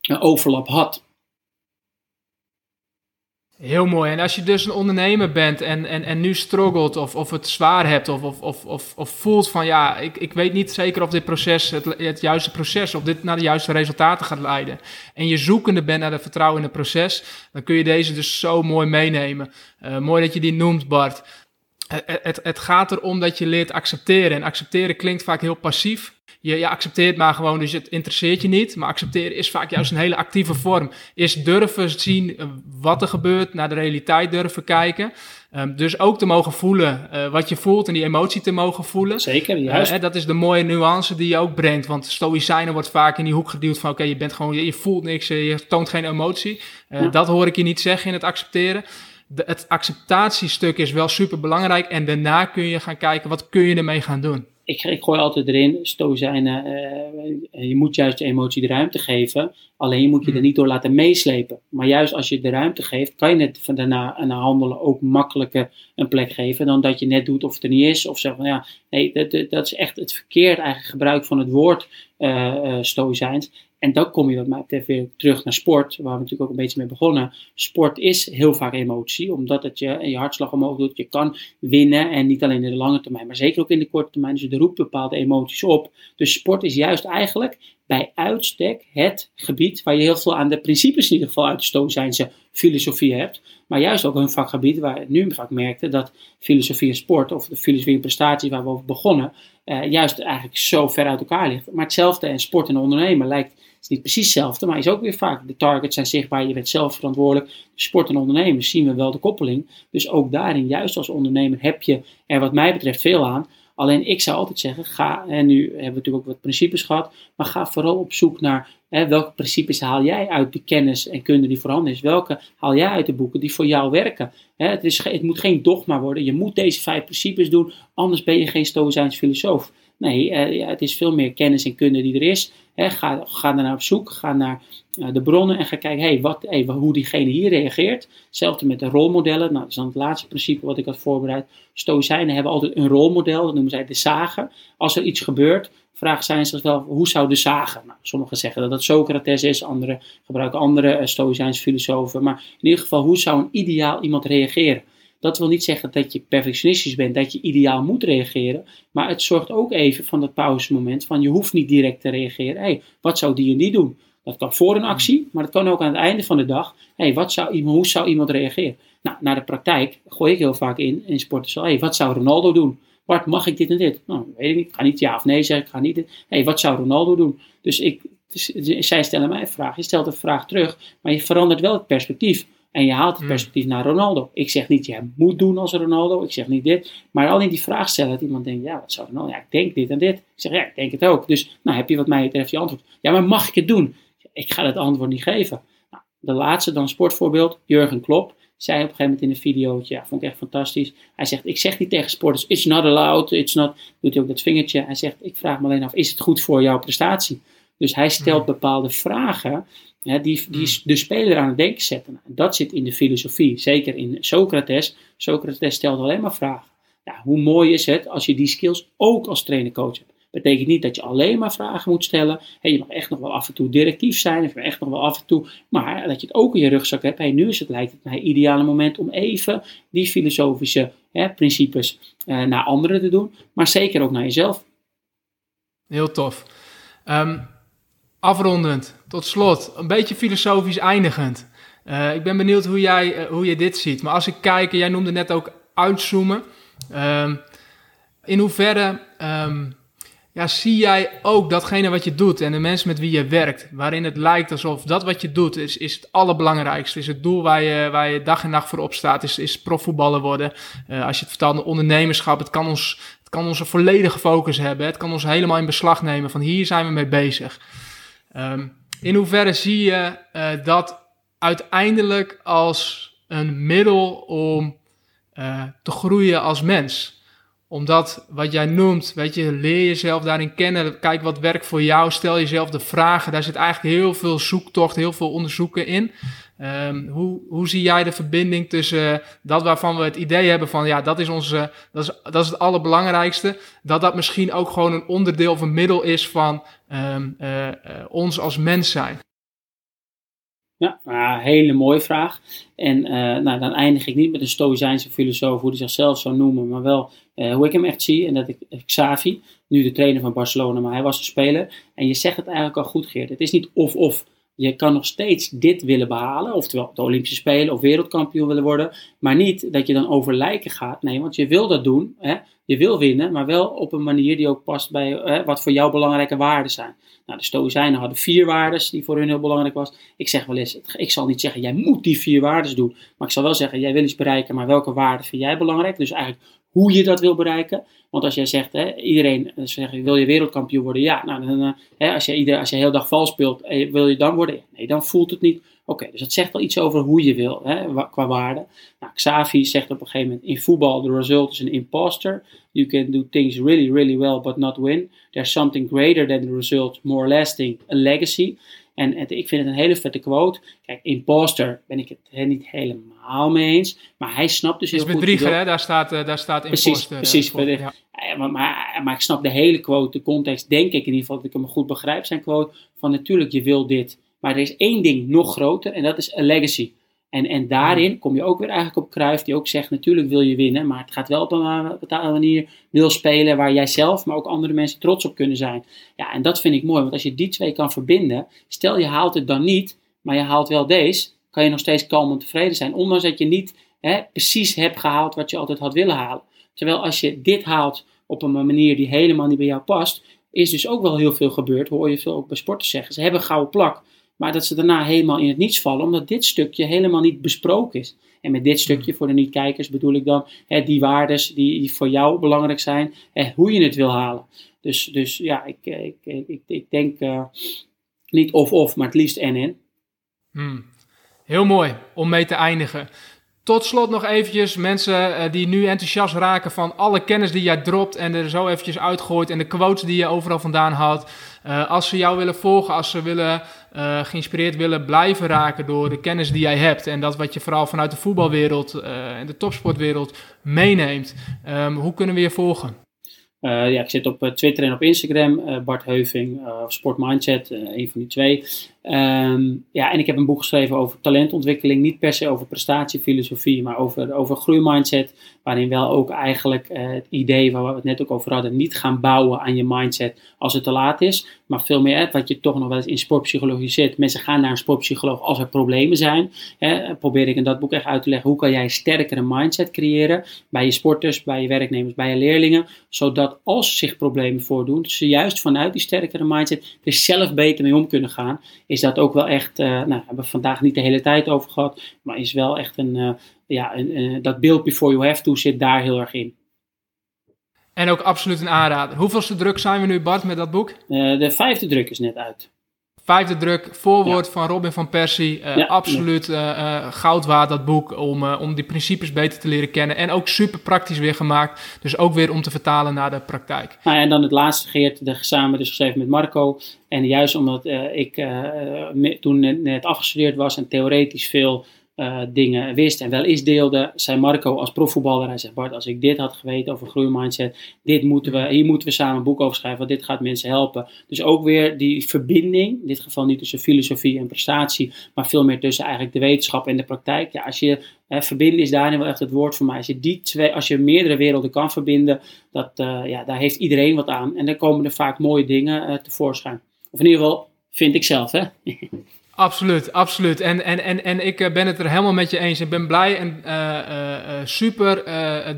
een overlap had.
Heel mooi. En als je dus een ondernemer bent en, en, en nu struggelt of, of het zwaar hebt of, of, of, of, of voelt van ja, ik, ik weet niet zeker of dit proces, het, het juiste proces, of dit naar de juiste resultaten gaat leiden. En je zoekende bent naar de vertrouwen in het proces, dan kun je deze dus zo mooi meenemen. Uh, mooi dat je die noemt, Bart. Het, het, het gaat erom dat je leert accepteren. En accepteren klinkt vaak heel passief je, je accepteert maar gewoon, dus het interesseert je niet. Maar accepteren is vaak juist een hele actieve vorm. Is durven zien eh, wat er gebeurt, naar de realiteit durven kijken. Um, dus ook te mogen voelen uh, wat je voelt en die emotie te mogen voelen.
Zeker, eh, juist.
Uh, dat is de mooie nuance die je ook brengt. Want stoïcijnen wordt vaak in die hoek geduwd van... oké, je bent gewoon, je, voelt niks, je toont geen emotie. Ja. Dat hoor ik je niet zeggen in het accepteren. De, het acceptatiestuk is wel super belangrijk. En daarna kun je gaan kijken, wat kun je ermee gaan doen?
ik, ik gooi altijd erin, stoïcijnen, uh, je moet juist de emotie de ruimte geven, alleen je moet je er hmm. niet door laten meeslepen. Maar juist als je de ruimte geeft, kan je net van daarna aan handelen ook makkelijker een plek geven dan dat je net doet of het er niet is. Of zeg van ja, nee, dat, dat is echt het verkeerd eigenlijk gebruik van het woord uh, uh, stoïcijns. En dan kom je wat mij weer terug naar sport, waar we natuurlijk ook een beetje mee begonnen. Sport is heel vaak emotie, omdat het je, je hartslag omhoog doet. Je kan winnen en niet alleen in de lange termijn, maar zeker ook in de korte termijn. Dus het roept bepaalde emoties op. Dus sport is juist eigenlijk bij uitstek het gebied waar je heel veel aan de principes in ieder geval uit de Stoïcijnse filosofie hebt. Maar juist ook een vakgebied waar ik nu vaak merkte dat filosofie en sport, of de filosofie en prestatie waar we over begonnen, eh, juist eigenlijk zo ver uit elkaar ligt. Maar hetzelfde en sport en ondernemen lijkt is niet precies hetzelfde, maar is ook weer vaak. De targets zijn zichtbaar, je bent zelf verantwoordelijk. Sport en ondernemen zien we wel de koppeling. Dus ook daarin, juist als ondernemer, heb je er wat mij betreft veel aan. Alleen ik zou altijd zeggen, ga, en nu hebben we natuurlijk ook wat principes gehad, maar ga vooral op zoek naar hè, welke principes haal jij uit de kennis en kunde die voorhanden is. Welke haal jij uit de boeken die voor jou werken. Hè, het, is, het moet geen dogma worden, je moet deze vijf principes doen, anders ben je geen stoïcijns filosoof. Nee, eh, het is veel meer kennis en kunde die er is. Ga, ga naar op zoek, ga naar uh, de bronnen en ga kijken hey, wat, hoe diegene hier reageert. Hetzelfde met de rolmodellen. Nou, dat is dan het laatste principe wat ik had voorbereid. Stoïcijnen hebben altijd een rolmodel, dat noemen zij de zagen. Als er iets gebeurt, vragen zij zich wel, hoe zou de zagen? Nou, sommigen zeggen dat het Socrates is, anderen gebruiken andere uh, Stoïcijnse filosofen. Maar in ieder geval, hoe zou een ideaal iemand reageren? Dat wil niet zeggen dat je perfectionistisch bent, dat je ideaal moet reageren. Maar het zorgt ook even van dat pauzemoment van je hoeft niet direct te reageren. Hey, wat zou die en die doen? Dat kan voor een actie, maar dat kan ook aan het einde van de dag. Hey, zou, hoe zou iemand reageren? Nou, naar de praktijk gooi ik heel vaak in, in sporten. Hé, hey, wat zou Ronaldo doen? Bart, mag ik dit en dit? Nou, weet ik niet. Ik ga niet ja of nee zeggen. Ik ga niet Hé, hey, wat zou Ronaldo doen? Dus ik, dus, zij stellen mij een vraag. Je stelt een vraag terug, maar je verandert wel het perspectief. En je haalt het hmm. perspectief naar Ronaldo. Ik zeg niet, jij moet doen als Ronaldo. Ik zeg niet dit. Maar alleen die vraag stellen, dat iemand denkt, ja, wat zou Ronaldo? Ja, ik denk dit en dit. Ik zeg, ja, ik denk het ook. Dus, nou, heb je wat mij betreft je antwoord. Ja, maar mag ik het doen? Ik ga het antwoord niet geven. Nou, de laatste dan sportvoorbeeld, Jurgen Klopp. Zei op een gegeven moment in een video, ja, vond ik echt fantastisch. Hij zegt, ik zeg niet tegen sporters, it's not allowed, it's not, doet hij ook dat vingertje. Hij zegt, ik vraag me alleen af, is het goed voor jouw prestatie? Dus hij stelt hmm. bepaalde vragen die, die hmm. de speler aan het denken zetten. En dat zit in de filosofie, zeker in Socrates. Socrates stelt alleen maar vragen. Ja, hoe mooi is het als je die skills ook als trainer-coach hebt? Betekent niet dat je alleen maar vragen moet stellen. Hey, je mag echt nog wel af en toe directief zijn. Of echt nog wel af en toe. Maar dat je het ook in je rugzak hebt. Hey, nu is het, lijkt het mij, ideale moment om even die filosofische hè, principes eh, naar anderen te doen. Maar zeker ook naar jezelf.
Heel tof. Um, afrondend, tot slot, een beetje filosofisch eindigend. Uh, ik ben benieuwd hoe jij, uh, hoe je dit ziet. Maar als ik kijk, jij noemde net ook uitzoomen. Um, in hoeverre um, ja, zie jij ook datgene wat je doet en de mensen met wie je werkt, waarin het lijkt alsof dat wat je doet is, is het allerbelangrijkste, is het doel waar je, waar je dag en nacht voor opstaat, is, is profvoetballer worden. Uh, als je het vertelt ondernemerschap, het kan, ons, het kan onze volledige focus hebben, het kan ons helemaal in beslag nemen van hier zijn we mee bezig. Um, in hoeverre zie je uh, dat uiteindelijk als een middel om te groeien als mens omdat wat jij noemt, weet je, leer jezelf daarin kennen. Kijk wat werkt voor jou. Stel jezelf de vragen. Daar zit eigenlijk heel veel zoektocht, heel veel onderzoeken in. Um, hoe, hoe zie jij de verbinding tussen dat waarvan we het idee hebben van ja, dat is, onze, dat is, dat is het allerbelangrijkste. Dat dat misschien ook gewoon een onderdeel of een middel is van um, uh, uh, ons als mens zijn.
Ja, een hele mooie vraag. En uh, nou, dan eindig ik niet met een Stoïcijnse filosoof, hoe hij zichzelf zou noemen, maar wel hoe ik hem echt zie. En dat ik Xavi, nu de trainer van Barcelona, maar hij was een speler. En je zegt het eigenlijk al goed, Geert. Het is niet of-of. Je kan nog steeds dit willen behalen, oftewel de Olympische Spelen of wereldkampioen willen worden, maar niet dat je dan over lijken gaat. Nee, want je wil dat doen, hè? je wil winnen, maar wel op een manier die ook past bij hè, wat voor jou belangrijke waarden zijn. Nou, de Stoïcijnen hadden vier waarden die voor hun heel belangrijk was. Ik zeg wel eens, ik zal niet zeggen, jij moet die vier waarden doen, maar ik zal wel zeggen, jij wil iets bereiken, maar welke waarden vind jij belangrijk? Dus eigenlijk hoe je dat wil bereiken. Want als jij zegt, hè, iedereen eh, zegt, wil je wereldkampioen worden? Ja, nou, uh, hè, als, je als heel dag vals speelt, eh, wil je dan worden? Nee, dan voelt het niet. Oké, dus dat zegt wel iets over hoe je wil, hè, qua waarde. Nou, Xavi zegt op een gegeven moment, in voetbal, the result is an imposter. You can do things really, really well, but not win. There's something greater than the result, more lasting, a legacy. En ik vind het een hele vette quote. Kijk, imposter ben ik het niet helemaal mee eens. Maar hij snapt dus heel
goed... Het is bedrieger, hè? Daar staat, uh, daar staat
precies,
imposter.
Precies, uh, ja. maar, maar, maar, ik snap de hele quote, de context, denk ik in ieder geval dat ik hem goed begrijp, zijn quote. Van natuurlijk, je wil dit. Maar er is één ding nog groter en dat is a legacy. En, en daarin kom je ook weer eigenlijk op Kruif, die ook zegt: natuurlijk wil je winnen, maar het gaat wel op een bepaalde manier wil spelen waar jij zelf, maar ook andere mensen trots op kunnen zijn. Ja, en dat vind ik mooi, want als je die twee kan verbinden, stel je haalt het dan niet, maar je haalt wel deze, kan je nog steeds kalm en tevreden zijn, ondanks dat je niet hè, precies hebt gehaald wat je altijd had willen halen. Terwijl als je dit haalt op een manier die helemaal niet bij jou past, is dus ook wel heel veel gebeurd, hoor je veel ook bij sporters zeggen. Ze hebben gouden plak, maar dat ze daarna helemaal in het niets vallen, omdat dit stukje helemaal niet besproken is. En met dit stukje, voor de niet-kijkers, bedoel ik dan hè, die waardes die, die, voor jou belangrijk zijn, hè, hoe je het wil halen. Dus, dus ja, ik, ik, ik, ik denk uh, niet of-of, maar het liefst en-en.
Hmm. Heel mooi om mee te eindigen. Tot slot nog eventjes mensen uh, die nu enthousiast raken van alle kennis die jij dropt en er zo eventjes uitgooit en de quotes die je overal vandaan haalt. Uh, als ze jou willen volgen, als ze willen, uh, geïnspireerd willen blijven raken door de kennis die jij hebt en dat wat je vooral vanuit de voetbalwereld en de topsportwereld meeneemt, um, hoe kunnen we je volgen?
Ja, ik zit op Twitter en op Instagram, Bart Heuving of Sport Mindset, een van die twee. Um, ja, en ik heb een boek geschreven over talentontwikkeling, niet per se over prestatiefilosofie, maar over, over groeimindset, waarin wel ook eigenlijk het idee waar we het net ook over hadden, niet gaan bouwen aan je mindset als het te laat is, maar veel meer wat je toch nog wel eens in sportpsychologie zit. Mensen gaan naar een sportpsycholoog als er problemen zijn. Hè, probeer ik in dat boek echt uit te leggen, hoe kan jij een sterkere mindset creëren bij je sporters, bij je werknemers, bij je leerlingen, zodat als zich problemen voordoen, ze juist vanuit die sterkere mindset er zelf beter mee om kunnen gaan. Is dat ook wel echt, uh, nou, hebben we vandaag niet de hele tijd over gehad, maar is wel echt een, uh, ja, een, uh, dat beeld before you have to zit daar heel erg in.
En ook absoluut een aanrader. Hoeveelste druk zijn we nu, Bart, met dat boek?
de vijfde druk is net uit.
Vijfde druk, voorwoord ja. van Robin van Persie. Uh, ja, absoluut uh, uh, goud waard dat boek om, om die principes beter te leren kennen. En ook super praktisch weer gemaakt. Dus ook weer om te vertalen naar de praktijk.
Nou, en dan het laatste, Geert, de, samen dus geschreven met Marco. En juist omdat ik toen net afgestudeerd was en theoretisch veel uh, dingen wist en wel eens deelde, zei Marco als profvoetballer, hij zegt Bart, als ik dit had geweten over groeimindset, dit moeten we, hier moeten we samen een boek over schrijven, want dit gaat mensen helpen. Dus ook weer die verbinding, in dit geval niet tussen filosofie en prestatie, maar veel meer tussen eigenlijk de wetenschap en de praktijk. Ja, als je, verbinden is daarin wel echt het woord voor mij. Als je die twee, als je meerdere werelden kan verbinden, dat, uh, ja, daar heeft iedereen wat aan. En dan komen er vaak mooie dingen uh, tevoorschijn. Of in ieder geval, vind ik zelf, hè. (laughs)
Absoluut, absoluut. En, en, en, en ik eh, ben het er helemaal met je eens. Ik ben blij en uh, uh, super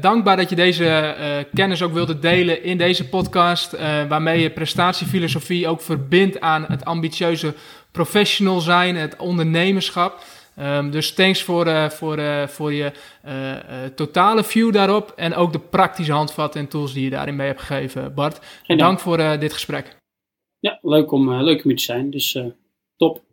dankbaar dat je deze kennis ook wilde delen in deze podcast. waarmee je prestatiefilosofie ook verbindt aan het ambitieuze professional zijn, het ondernemerschap. Um, dus thanks voor, voor, voor je totale view daarop. En ook de praktische handvatten en tools die je daarin mee hebt gegeven, Bart. Dank voor dit gesprek.
Ja, leuk om, leuk om hier te zijn. Dus top.